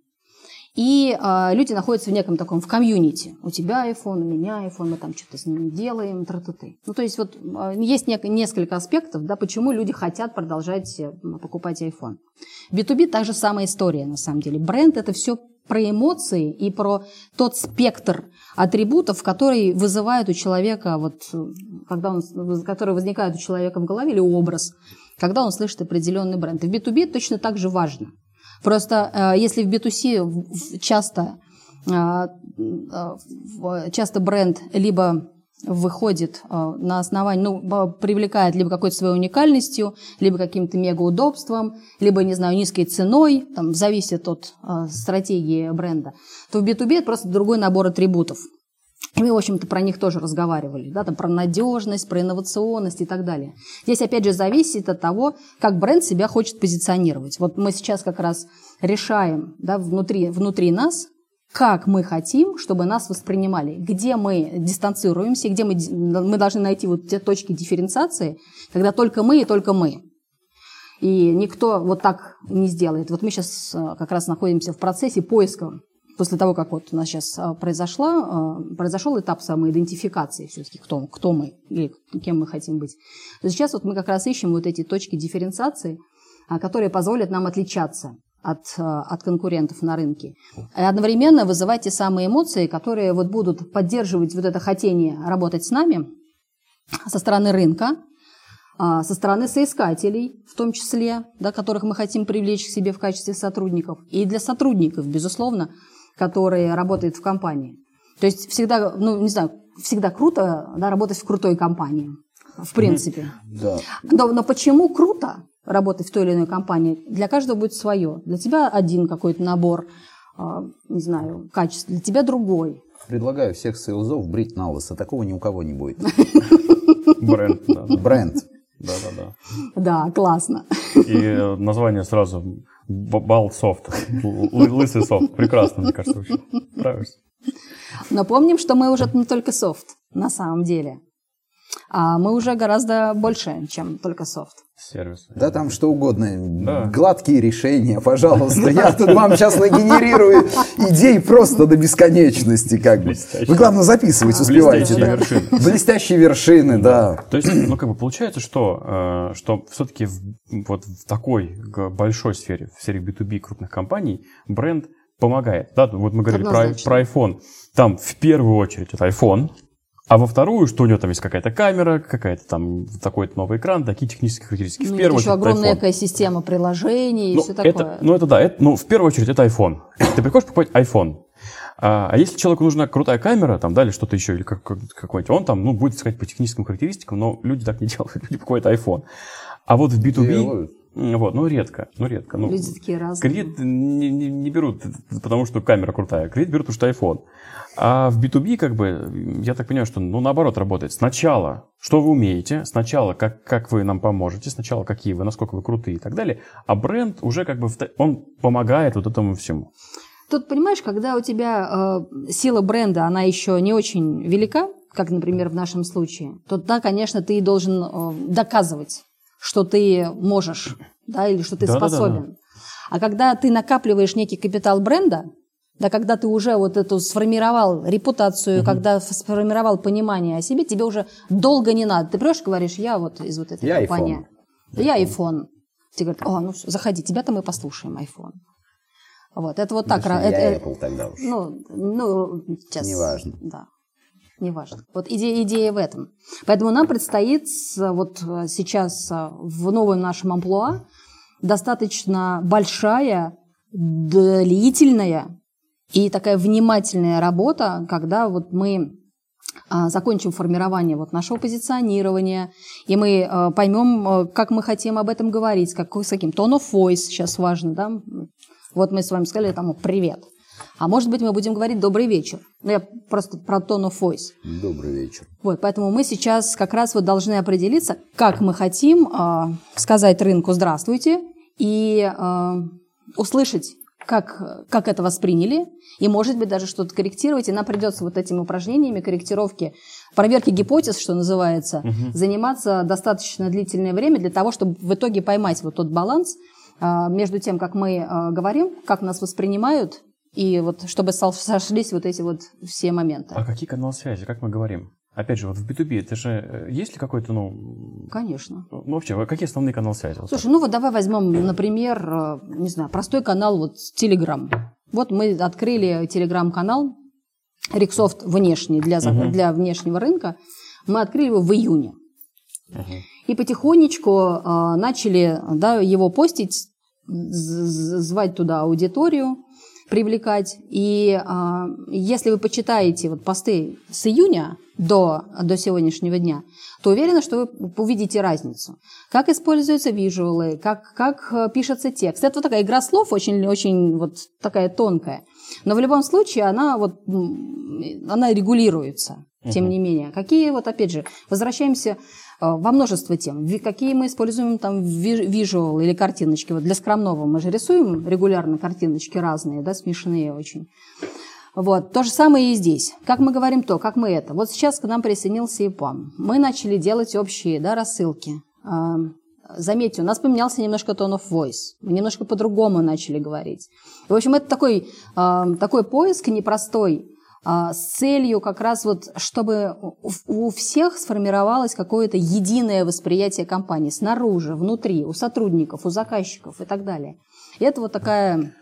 и э, люди находятся в неком таком, в комьюнити. У тебя iPhone, у меня iPhone, мы там что-то с ним делаем, тра -ты -ты. Ну, то есть вот э, есть не, несколько аспектов, да, почему люди хотят продолжать э, покупать iPhone. B2B та же самая история, на самом деле. Бренд – это все про эмоции и про тот спектр атрибутов, которые вызывают у человека, вот, когда он, которые возникают у человека в голове, или образ, когда он слышит определенный бренд. И в B2B точно так же важно – Просто э, если в B2C часто, э, э, часто бренд либо выходит на основании, ну, привлекает либо какой-то своей уникальностью, либо каким-то мегаудобством, либо, не знаю, низкой ценой, там, зависит от стратегии бренда, то в B2B это просто другой набор атрибутов. Мы, в общем-то, про них тоже разговаривали, да, там, про надежность, про инновационность и так далее. Здесь, опять же, зависит от того, как бренд себя хочет позиционировать. Вот мы сейчас как раз решаем да, внутри, внутри нас, как мы хотим, чтобы нас воспринимали, где мы дистанцируемся, где мы, мы должны найти вот те точки дифференциации, когда только мы и только мы. И никто вот так не сделает. Вот мы сейчас э, как раз находимся в процессе поиска после того, как вот у нас сейчас а, произошла, а, произошел этап самоидентификации все-таки, кто, кто мы или кем мы хотим быть, то сейчас вот мы как раз ищем вот эти точки дифференциации, а, которые позволят нам отличаться от, от конкурентов на рынке. И одновременно вызывать те самые эмоции, которые вот будут поддерживать вот это хотение работать с нами со стороны рынка, со стороны соискателей, в том числе, да, которых мы хотим привлечь к себе в качестве сотрудников, и для сотрудников, безусловно, который работает в компании. То есть всегда, ну, не знаю, всегда круто да, работать в крутой компании, в принципе. Да. Но, но почему круто работать в той или иной компании? Для каждого будет свое. Для тебя один какой-то набор, а, не знаю, качеств, для тебя другой. Предлагаю всех sales ов брить на лысо. Такого ни у кого не будет. Бренд, да. Бренд. Да, да, да. Да, классно. И э, название сразу Bald Soft. Лысый софт. Прекрасно, мне кажется, вообще. Нравишься. Но помним, что мы уже не только софт на самом деле. А мы уже гораздо больше, чем только софт. Сервис. Да там что угодно. Да. Гладкие решения, пожалуйста. Я тут вам сейчас нагенерирую идей просто до бесконечности. Как бы. Вы, главное, записывать успеваете. Блестящие да. вершины. Блестящие вершины, да. То есть, ну, как бы получается, что, э, что все-таки вот в такой большой сфере, в сфере B2B крупных компаний, бренд помогает. Да, вот мы говорили про, про iPhone. Там в первую очередь это iPhone, а во вторую, что у него там есть какая-то камера, какая-то там такой-то новый экран, такие технические характеристики. Ну, в это первую еще очередь это огромная iPhone. экосистема приложений и Ну, все такое. это, ну, это да. Это, ну, в первую очередь, это iPhone. Ты приходишь покупать iPhone. А, а если человеку нужна крутая камера, там, да, или что-то еще, или как, как- какой-нибудь, он там, ну, будет искать по техническим характеристикам, но люди так не делают, люди покупают iPhone. А вот в B2B, Делают. Вот, ну, редко, ну, редко. Ну, Люди такие разные. Кредит не, не- не берут, потому что камера крутая. Кредит берут, потому что iPhone. А в B2B, как бы, я так понимаю, что, ну, наоборот работает. Сначала, что вы умеете, сначала, как, как вы нам поможете, сначала, какие вы, насколько вы крутые и так далее. А бренд уже как бы, он помогает вот этому всему. Тут, понимаешь, когда у тебя э, сила бренда, она еще не очень велика, как, например, в нашем случае, то да, конечно, ты должен э, доказывать, что ты можешь, да, или что ты Да-да-да-да. способен. А когда ты накапливаешь некий капитал бренда, да, когда ты уже вот эту сформировал репутацию, когда ф- сформировал понимание о себе, тебе уже долго не надо. Ты придешь и говоришь, я вот из вот этой Я компании. iPhone. Да я iPhone. Тебе говорят, о, ну заходи, тебя-то мы послушаем, iPhone. Вот, это вот так. Ра- это- я это- Apple тогда уж. ну, ну, сейчас. Неважно. Да. Неважно. Вот идея, идея в этом. Поэтому нам предстоит вот э, сейчас э, в новом нашем амплуа достаточно большая, длительная и такая внимательная работа, когда вот мы а, закончим формирование вот нашего позиционирования, и мы э, поймем, э, как мы хотим об этом говорить, с, какой, с каким tone of voice сейчас важно, да. Вот мы с вами сказали там «привет», а может быть мы будем говорить «добрый вечер». Ну, я просто про tone of voice. Добрый вечер. Вот, поэтому мы сейчас как раз вот должны определиться, как мы хотим э, сказать рынку «здравствуйте» и э, услышать, как, как это восприняли, и, может быть, даже что-то корректировать. И нам придется вот этими упражнениями корректировки, проверки гипотез, что называется, заниматься достаточно длительное время для того, чтобы в итоге поймать вот тот баланс э, между тем, как мы говорим, как нас воспринимают, и вот чтобы сошлись вот эти вот все моменты. А какие каналы связи, как мы говорим? Опять же, вот в B2B, это же, э, есть ли какой-то, ну, Конечно. ну, вообще, какие основные каналы связи? Вот Слушай, ну вот давай возьмем, например, э, не знаю, простой канал вот Telegram. Вот мы открыли Telegram-канал Риксофт внешний для, Мгм. для внешнего рынка. Мы открыли его в июне. так. Мгм. И потихонечку э, начали да, его постить, звать туда аудиторию, привлекать. И э, если вы почитаете вот посты с июня до, до сегодняшнего дня, то уверена, что вы увидите разницу. Как используются визуалы, как, как э, пишется текст. Это вот такая игра слов, очень, очень вот такая тонкая. Но в любом случае она, вот, она регулируется, тем Мгм. не менее. Какие вот, опять же, возвращаемся во множество тем. Какие мы используем там ви- визуал или картиночки. Вот для скромного мы же рисуем регулярно картиночки разные, да, смешные очень. Вот. То же самое и здесь. Как мы говорим то, как мы это. Вот сейчас к нам присоединился ИПАМ. Мы начали делать общие да, рассылки. А, Заметьте, у нас поменялся немножко tone of voice. Мы немножко по-другому начали говорить. В общем, это такой, а, такой поиск непростой, с целью как раз вот, чтобы у, всех сформировалось какое-то единое восприятие компании снаружи, внутри, у сотрудников, у заказчиков и так далее. И это вот такая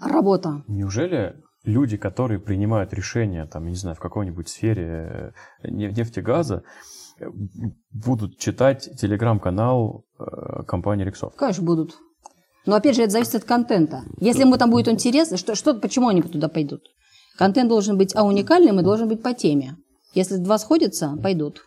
работа. Неужели люди, которые принимают решения, там, я не знаю, в какой-нибудь сфере э, не- нефтегаза, будут читать телеграм-канал э, компании Рексофт? Конечно, будут. Но опять же, это зависит от контента. Если ему там будет интересно, что, что, почему они туда пойдут? Контент должен быть а уникальным и должен быть по теме. Если два сходятся, пойдут.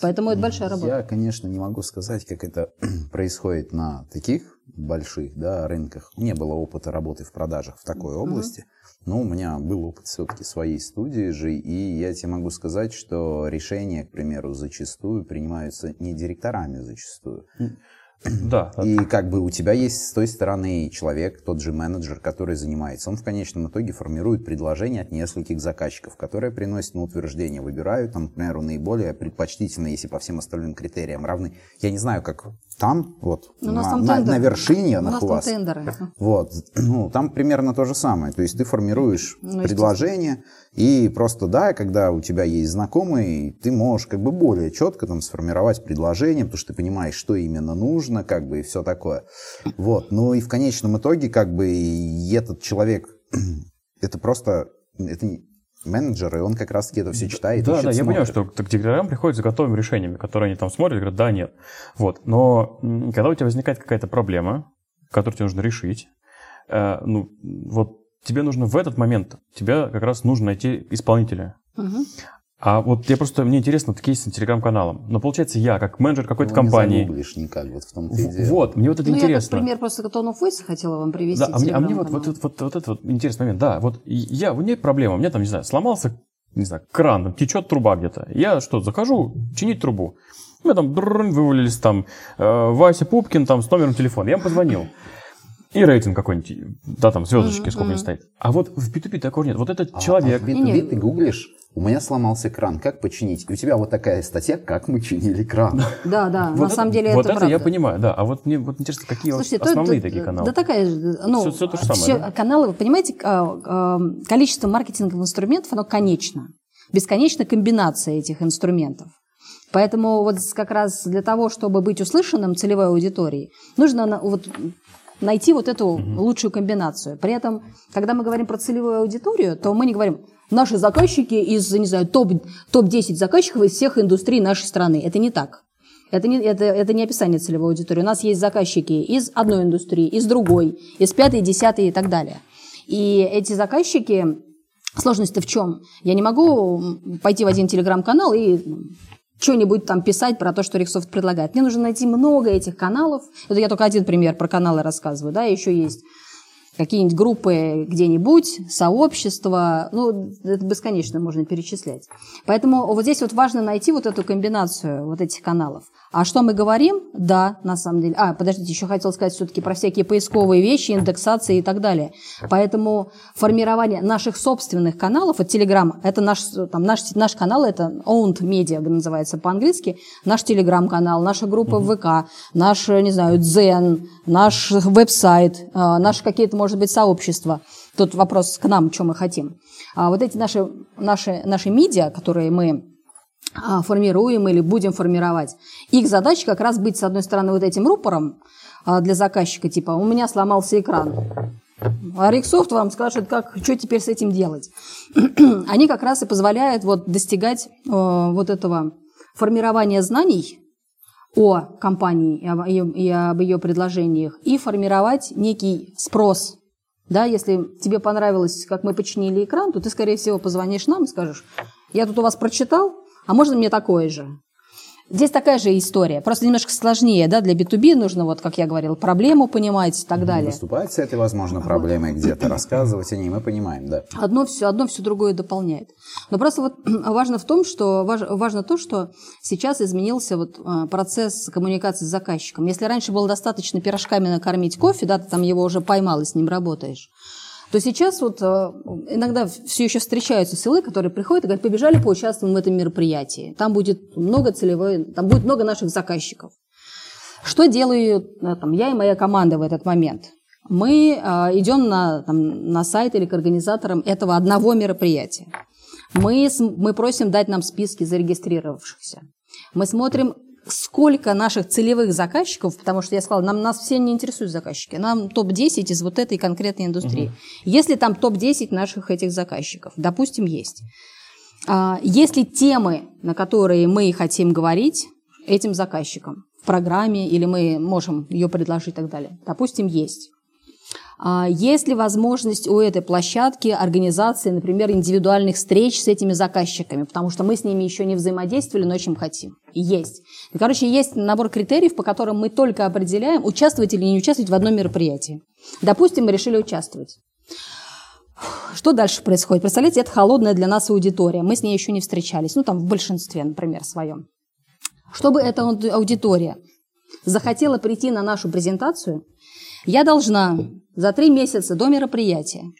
Поэтому это большая работа. Я, конечно, не могу сказать, как это происходит на таких больших да, рынках. Не было опыта работы в продажах в такой области. Но у меня был опыт все-таки своей студии же, и я тебе могу сказать, что решения, к примеру, зачастую принимаются не директорами зачастую, Да. и как бы у тебя есть с той стороны человек, тот же менеджер, который занимается. Он в конечном итоге формирует предложение от нескольких заказчиков, которые приносят на утверждение, выбирают, там, к примеру, наиболее предпочтительно, если по всем остальным критериям равны. Я не знаю, как там, вот, Ну, у нас на, там на- на вершине У нас у там вас. тендеры. Вот, ну, там примерно то же самое. То есть ты формируешь Ну, предложение, и просто, да, когда у тебя есть знакомый, ты можешь как бы более четко там сформировать предложение, потому что ты понимаешь, что именно нужно, как бы, и все такое. Вот, ну и в конечном итоге, как бы, и этот человек, это просто, это не- менеджер, и он как раз-таки это все читает, Да, ищет, да, я понимаю, смотрит. что к директорам приходят с готовыми решениями, которые они там смотрят и говорят, да, нет. Вот. Но когда у тебя возникает какая-то проблема, которую тебе нужно решить, э, ну, вот тебе нужно в этот момент, тебе как раз нужно найти исполнителя. Мгм. А вот я просто, мне интересно, вот кейс с телеграм-каналом. Но получается, я, как менеджер какой-то Ну, не компании, загуглишь никак, вот в в- дело. вот, мне вот это Ну, я интересно. пример просто Tone of Voice хотела вам привести. Да, а мне, а мне вот, вот, вот, вот, вот это вот интересный момент. Да, вот я, у меня проблема, у меня там, не знаю, сломался, не знаю, кран, там течет труба где-то. Я что, захожу чинить трубу. У меня там вывалились там э, Вася Пупкин там с номером телефона. Я ему позвонил. И рейтинг какой-нибудь, да, там звездочки, сколько у него стоит. А вот в B2B такого нет. Вот этот А- человек, А в B2B Не-не. ты гуглишь, у меня сломался кран, как починить? И у тебя вот такая статья, как мы чинили кран. Да, да, вот на это- самом деле вот это, это, правда. я понимаю, да. А вот мне вот интересно, какие вот Слушайте, то основные это- такие каналы. Да такая же, ну, Всё- всё то же самое, всё- да? каналы, вы понимаете, а, а, количество маркетинговых инструментов, оно конечно. Бесконечна комбинация этих инструментов. Поэтому вот как раз для того, чтобы быть услышанным целевой аудиторией, нужно вот найти вот эту лучшую комбинацию. При этом, когда мы говорим про целевую аудиторию, то мы не говорим наши заказчики из, не знаю, топ, топ-10 заказчиков из всех индустрий нашей страны. Это не так. Это не, это, это не описание целевой аудитории. У нас есть заказчики из одной индустрии, из другой, из пятой, десятой и так далее. И эти заказчики, сложность-то в чем? Я не могу пойти в один телеграм-канал и что-нибудь там писать про то, что Риксофт предлагает. Мне нужно найти много этих каналов. Это я только один пример про каналы рассказываю. Да, еще есть какие-нибудь группы где-нибудь, сообщества, ну, это бесконечно можно перечислять. Поэтому вот здесь вот важно найти вот эту комбинацию вот этих каналов. А что мы говорим? Да, на самом деле. А, подождите, еще хотел сказать все-таки про всякие поисковые вещи, индексации и так далее. Поэтому формирование наших собственных каналов, вот Telegram, это наш, там, наш, наш канал, это owned media называется по-английски, наш Telegram-канал, наша группа в ВК, наш, не знаю, Дзен, наш веб-сайт, э, наши какие-то, может быть, сообщества. Тут вопрос к нам, что мы хотим. А вот эти наши, наши, наши медиа, которые мы формируем или будем формировать. Их задача как раз быть, с одной стороны, вот этим рупором а, для заказчика, типа, у меня сломался экран. А Риксофт вам скажет, как, что теперь с этим делать. Они как раз и позволяют вот достигать э, вот этого формирования знаний о компании и об ее предложениях и формировать некий спрос. Да, если тебе понравилось, как мы починили экран, то ты, скорее всего, позвонишь нам и скажешь, я тут у вас прочитал, а можно мне такое же? Здесь такая же история, просто немножко сложнее, да, для B2B нужно, вот, как я говорила, проблему понимать и так далее. Выступать с этой, возможно, проблемой где-то, рассказывать о ней, мы понимаем, да. Одно все, одно все другое дополняет. Но просто вот важно в том, что важ- важно то, что сейчас изменился вот э, процесс коммуникации с заказчиком. Если раньше было достаточно пирожками накормить кофе, да, ты там его уже поймал и с ним работаешь, то сейчас вот э, иногда все еще встречаются селы, которые приходят и говорят, побежали поучаствуем в этом мероприятии. Там будет много целевой, там будет много наших заказчиков. Что делаю э, там, я и моя команда в этот момент? Мы э, идем на, там, на сайт или к организаторам этого одного мероприятия. Мы, мы просим дать нам списки зарегистрировавшихся. Мы смотрим, сколько наших целевых заказчиков, потому что я сказала, нам, нас все не интересуют заказчики, нам топ-10 из вот этой конкретной индустрии. Если там топ-10 наших этих заказчиков, допустим, есть. А, Есть ли темы, на которые мы хотим говорить этим заказчикам в программе, или мы можем ее предложить и так далее? Допустим, есть. А есть ли возможность у этой площадки организации, например, индивидуальных встреч с этими заказчиками? Потому что мы с ними еще не взаимодействовали, но очень хотим. Есть. Короче, есть набор критериев, по которым мы только определяем, участвовать или не участвовать в одном мероприятии. Допустим, мы решили участвовать. Что дальше происходит? Представляете, это холодная для нас аудитория. Мы с ней еще не встречались. Ну, там, в большинстве, например, своем. Чтобы эта аудитория захотела прийти на нашу презентацию, я должна за три месяца до мероприятия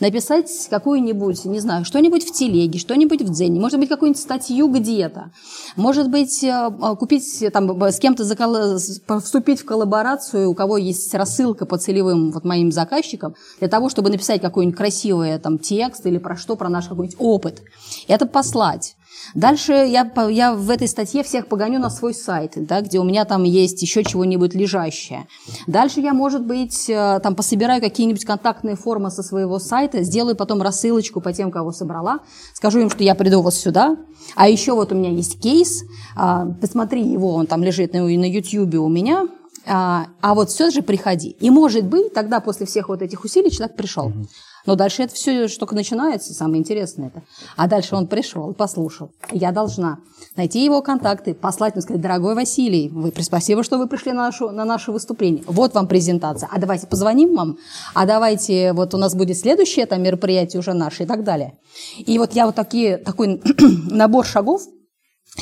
написать какую-нибудь, не знаю, что-нибудь в телеге, что-нибудь в дзене, может быть, какую-нибудь статью где-то, может быть, э, э, купить, там, с кем-то закол... вступить в коллаборацию, у кого есть рассылка по целевым вот моим заказчикам, для того, чтобы написать какой-нибудь красивый там текст или про что, про наш какой-нибудь опыт. Это послать. Дальше я, я в этой статье всех погоню на свой сайт, да, где у меня там есть еще чего-нибудь лежащее. Дальше я, может быть, э, там пособираю какие-нибудь контактные формы со своего сайта, сделаю потом рассылочку по тем, кого собрала, скажу им, что я приду вот сюда, а еще вот у меня есть кейс, а, посмотри его, он там лежит на, на YouTube у меня, а, а вот все же приходи. И может быть, тогда после всех вот этих усилий человек пришел. Угу. Но дальше это все что только начинается, самое интересное это. А дальше он пришел, послушал. Я должна найти его контакты, послать ему, сказать, дорогой Василий, вы, спасибо, что вы пришли на, нашу, на наше выступление. Вот вам презентация. А давайте позвоним вам, а давайте, вот у нас будет следующее там мероприятие уже наше и так далее. И вот я вот такие, такой набор шагов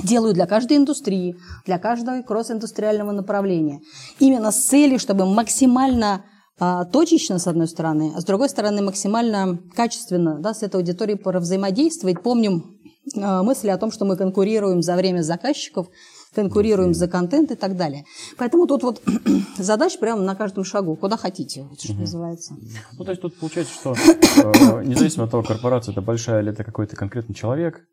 делаю для каждой индустрии, для каждого кросс-индустриального направления. Именно с целью, чтобы максимально а, точечно, с одной стороны, а с другой стороны, максимально качественно да, с этой аудиторией взаимодействовать. Помним а, мысли о том, что мы конкурируем за время заказчиков, конкурируем за контент и так далее. Поэтому тут вот задач прямо на каждом шагу, куда хотите, что угу. называется. Ну, то есть тут получается, что э, независимо от того, корпорация это большая или это какой-то конкретный человек,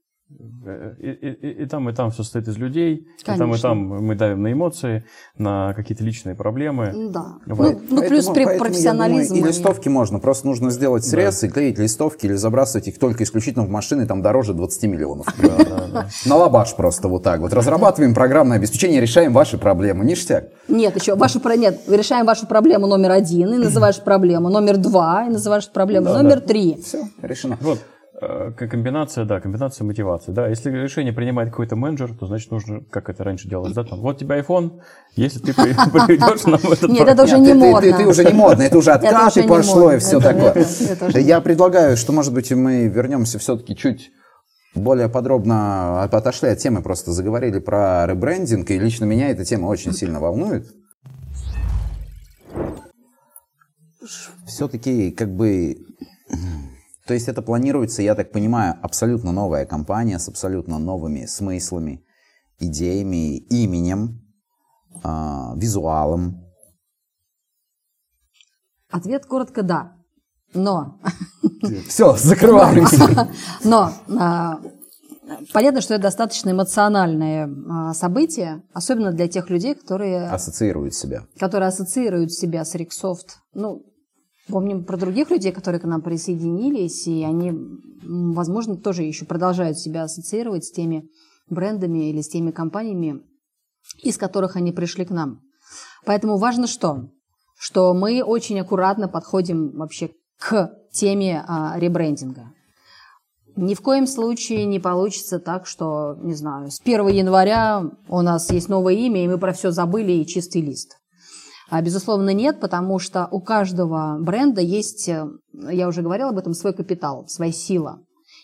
и, и, и там, и там все состоит из людей, Конечно. и там, и там мы давим на эмоции, на какие-то личные проблемы. Да. Вот. Ну, ну, плюс при профессионализм. Думаю, и листовки можно, просто нужно сделать срез да. и клеить листовки или забрасывать их только исключительно в машины, там дороже 20 миллионов. На лабаш просто вот так вот. Разрабатываем программное обеспечение, решаем ваши проблемы. Ништяк. Нет, еще ваши, нет, решаем вашу проблему номер один, и называешь проблему номер два, и называешь проблему номер три. Все, решено. Вот. Э, комбинация, да, комбинация мотивации. Да, если решение принимает какой-то менеджер, то значит нужно, как это раньше делалось, да, там, вот тебе iPhone, если ты приведешь нам этот... Нет, это уже не модно. Ты уже не модно, это уже откаты пошло и все такое. Я предлагаю, что, может быть, мы вернемся все-таки чуть более подробно отошли от темы, просто заговорили про ребрендинг, и лично меня эта тема очень сильно волнует. Все-таки как бы то есть это планируется, я так понимаю, абсолютно новая компания с абсолютно новыми смыслами, идеями, именем, э, визуалом. Ответ коротко да. Но... Все, закрываем. Но а, понятно, что это достаточно эмоциональное а, событие, особенно для тех людей, которые... Ассоциируют себя. Которые ассоциируют себя с Риксофт. Ну, Помним про других людей, которые к нам присоединились, и они, возможно, тоже еще продолжают себя ассоциировать с теми брендами или с теми компаниями, из которых они пришли к нам. Поэтому важно что? Что мы очень аккуратно подходим вообще к теме а, ребрендинга. Ни в коем случае не получится так, что, не знаю, с 1 января у нас есть новое имя, и мы про все забыли, и чистый лист. А, безусловно, нет, потому что у каждого бренда есть, э, я уже говорила об этом, свой капитал, своя сила.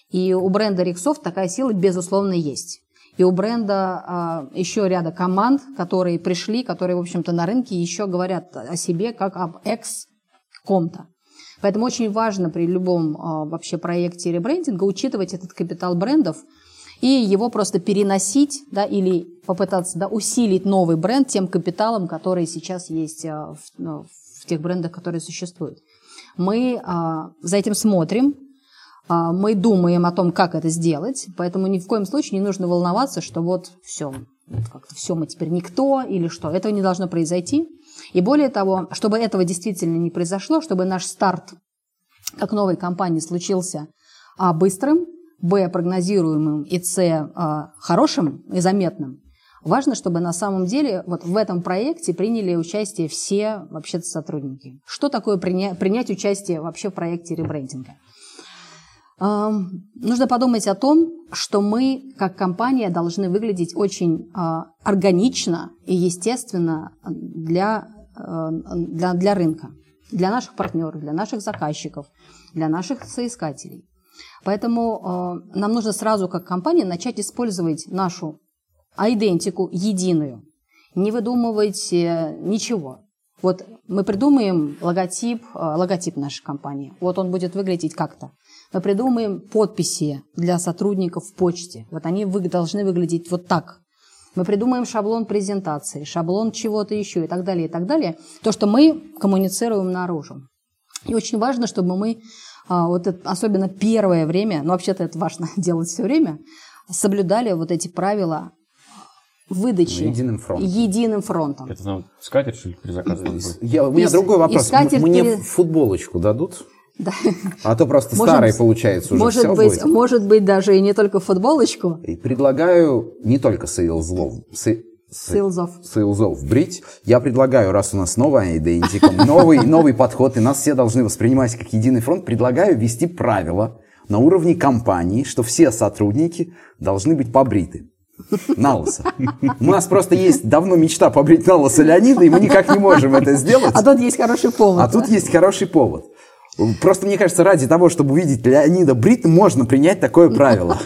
И у бренда Риксофт такая сила, безусловно, есть. И у бренда а, еще ряда команд, которые пришли, которые, в общем-то, на рынке еще говорят о себе как об экс-ком-то. Поэтому очень важно при любом а, вообще проекте ребрендинга учитывать этот капитал брендов – и его просто переносить да, или попытаться да, усилить новый бренд тем капиталом, который сейчас есть а, в, ну, в тех брендах, которые существуют. Мы а, за этим смотрим, а, мы думаем о том, как это сделать, поэтому ни в коем случае не нужно волноваться, что вот все, как-то все, мы теперь никто или что. Этого не должно произойти. И более того, чтобы этого действительно не произошло, чтобы наш старт как новой компании случился а, быстрым, Б прогнозируемым и С а, хорошим и заметным, Важно, чтобы на самом деле вот в этом проекте приняли участие все вообще сотрудники. Что такое приня- принять участие вообще в проекте ребрендинга? Нужно подумать о том, что мы, как компания, должны выглядеть очень а, органично и естественно для, а, для, для рынка, для наших партнеров, для наших заказчиков, для наших соискателей. Поэтому а, нам нужно сразу, как компания, начать использовать нашу идентику единую, не выдумывать э, ничего. Вот мы придумаем логотип, логотип нашей компании. Вот он будет выглядеть как-то. Мы придумаем подписи для сотрудников в почте. Вот они вы, должны выглядеть вот так. Мы придумаем шаблон презентации, шаблон чего-то еще и так далее, и так далее. То, что мы коммуницируем наружу. И очень важно, чтобы мы, вот это, особенно первое время, ну вообще-то это важно делать все время, соблюдали вот эти правила выдачи единым фронтом. Единым фронтом. Это нам скатерть, что ли, при заказе? Я, у меня и, другой вопрос. Мне пере... футболочку дадут? Да. А то просто может, старый получается уже может все быть, будет. Может быть, даже и не только футболочку. И предлагаю не только сейлзлов, Сейлзов. Сейлзов брить. Я предлагаю, раз у нас новая идентика, новый, новый подход, и нас все должны воспринимать как единый фронт, предлагаю ввести правила на уровне компании, что все сотрудники должны быть побриты. На лысо. У нас просто есть давно мечта побрить на лысо Леонида, и мы никак не можем это сделать. А тут есть хороший повод. А да? тут есть хороший повод. Просто мне кажется, ради того, чтобы увидеть Леонида Брит, можно принять такое правило.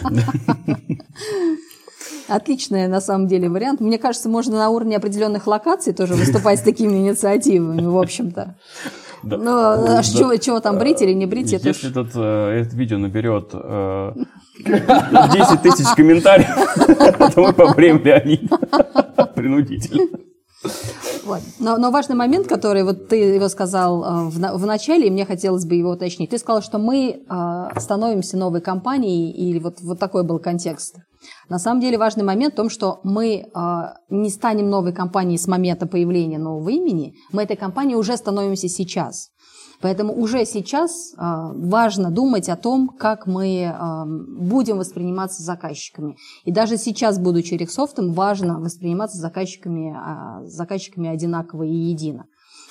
Отличный, на самом деле, вариант. Мне кажется, можно на уровне определенных локаций тоже выступать с такими инициативами, в общем-то. Да. Ну, а да. чего, чего там, брить или не брить? Если это, тут, э, это видео наберет э, 10 тысяч комментариев, то мы побреем Леонида принудительно. Вот. Но, но важный момент, который вот ты его сказал э, в, в начале, и мне хотелось бы его уточнить. Ты сказал, что мы э, становимся новой компанией, или вот, вот такой был контекст. На самом деле важный момент в том, что мы э, не станем новой компанией с момента появления нового имени, мы этой компанией уже становимся сейчас. Поэтому уже сейчас э, важно думать о том, как мы э, будем восприниматься заказчиками. И даже сейчас, будучи Рексофтом, важно восприниматься заказчиками, э, заказчиками одинаково и едино.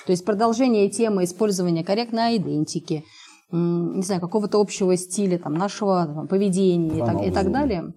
То есть продолжение темы использования корректной идентики, не знаю, какого-то общего стиля там, нашего там, поведения и так, и так далее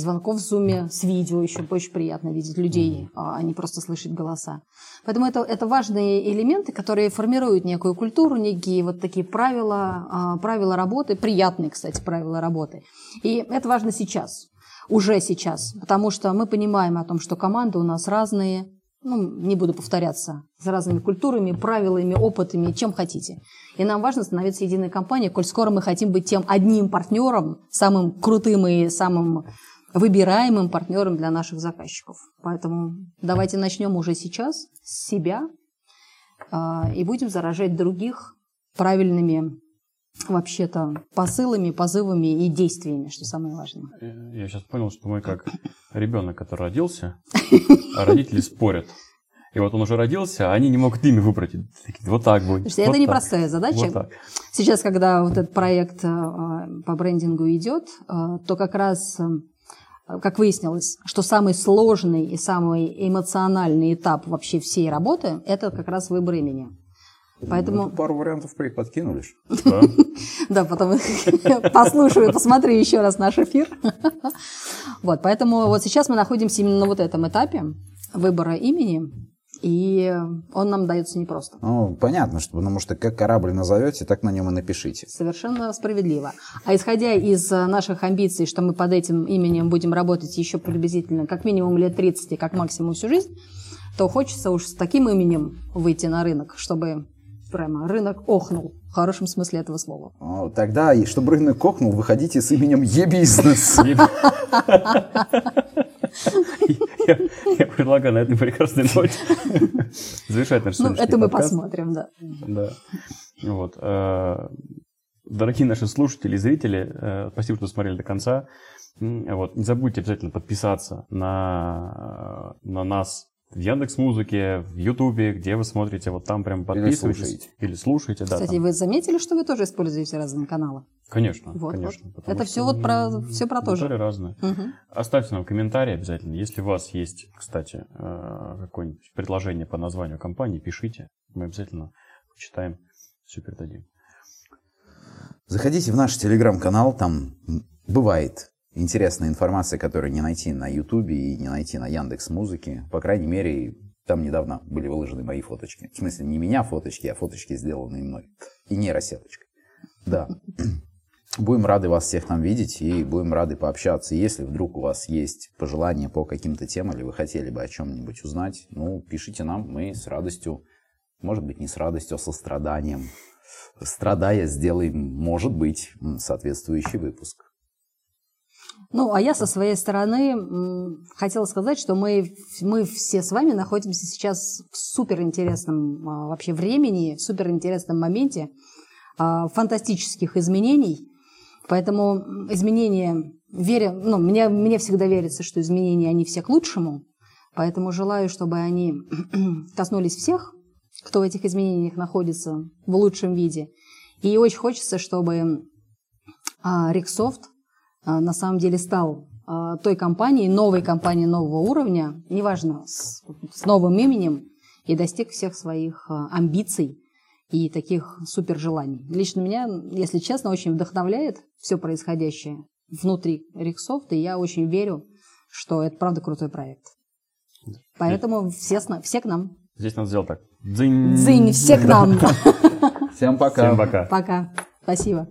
звонков в зуме с видео, еще очень приятно видеть людей, а не просто слышать голоса. Поэтому это, это важные элементы, которые формируют некую культуру, некие вот такие правила, а, правила работы, приятные, кстати, правила работы. И это важно сейчас, уже сейчас, потому что мы понимаем о том, что команды у нас разные, ну, не буду повторяться, с разными культурами, правилами, опытами, чем хотите. И нам важно становиться единой компанией, коль скоро мы хотим быть тем одним партнером, самым крутым и самым выбираемым партнером для наших заказчиков. Поэтому давайте начнем уже сейчас с себя а, и будем заражать других правильными вообще-то посылами, позывами и действиями, что самое важное. Я сейчас понял, что мы как ребенок, который родился, а родители спорят. И вот он уже родился, а они не могут имя выбрать. Вот так будет. Слушайте, вот это непростая задача. Вот так. Сейчас, когда вот этот проект а, по брендингу идет, то как раз как выяснилось, что самый сложный и самый эмоциональный этап вообще всей работы – это как раз выбор имени. Поэтому... Ну, пару вариантов подкинули. Да, да потом послушаю, посмотрю еще раз наш эфир. Вот, поэтому вот сейчас мы находимся именно на вот этом этапе выбора имени. И он нам дается непросто. Ну, понятно, что, потому что как корабль назовете, так на нем и напишите. Совершенно справедливо. А исходя из э, наших амбиций, что мы под этим именем будем работать еще приблизительно как минимум лет 30 и как максимум всю жизнь, то хочется уж с таким именем выйти на рынок, чтобы прямо рынок охнул в хорошем смысле этого слова. О, тогда, чтобы рынок охнул, выходите с именем Е-бизнес. Я предлагаю на этой прекрасной ноте завершать наш Ну, это мы посмотрим, да. Да. Вот. Э, дорогие наши слушатели и зрители, э, спасибо, что смотрели до конца. Вот. Не забудьте обязательно подписаться на, э, на нас в Яндекс Музыке, в Ютубе, где вы смотрите, вот там прям подписывайтесь. Или слушаете. Или слушаете, да. Кстати, там. вы заметили, что вы тоже используете разные каналы? Конечно, Вот, конечно. вот. Это все вот про- все про то же. разная. Мгм. Оставьте нам комментарий обязательно. Если у вас есть, кстати, э, какое-нибудь предложение по названию компании, пишите. Мы обязательно почитаем, все передадим. Заходите в наш телеграм-канал, там бывает интересная информация, которую не найти на Ютубе и не найти на Яндекс Музыке. По крайней мере, там недавно были выложены мои фоточки. В смысле, не меня фоточки, а фоточки, сделанные мной. И нейросеточкой. Да. Будем рады вас всех там видеть и будем рады пообщаться. Если вдруг у вас есть пожелания по каким-то темам или вы хотели бы о чем-нибудь узнать, ну, пишите нам, мы с радостью, может быть, не с радостью, а со страданием, страдая, сделаем, может быть, соответствующий выпуск. Ну, а я со своей стороны хотела сказать, что мы, мы все с вами находимся сейчас в суперинтересном а, вообще времени, в суперинтересном моменте а, фантастических изменений. Поэтому изменения, веря, ну, мне, мне всегда верится, что изменения, они все к лучшему. Поэтому желаю, чтобы они коснулись всех, кто в этих изменениях находится в лучшем виде. И очень хочется, чтобы а, Риксофт а, на самом деле стал а, той компанией, новой компанией нового уровня, неважно, с, с новым именем, и достиг всех своих амбиций и таких супер желаний. Лично меня, если честно, очень вдохновляет все происходящее внутри Риксофта, и я очень верю, что это правда крутой проект. Поэтому все, все к нам. Здесь надо сделать так. Дзынь. Дзынь, все к нам. Всем пока. Всем пока. Пока. Спасибо.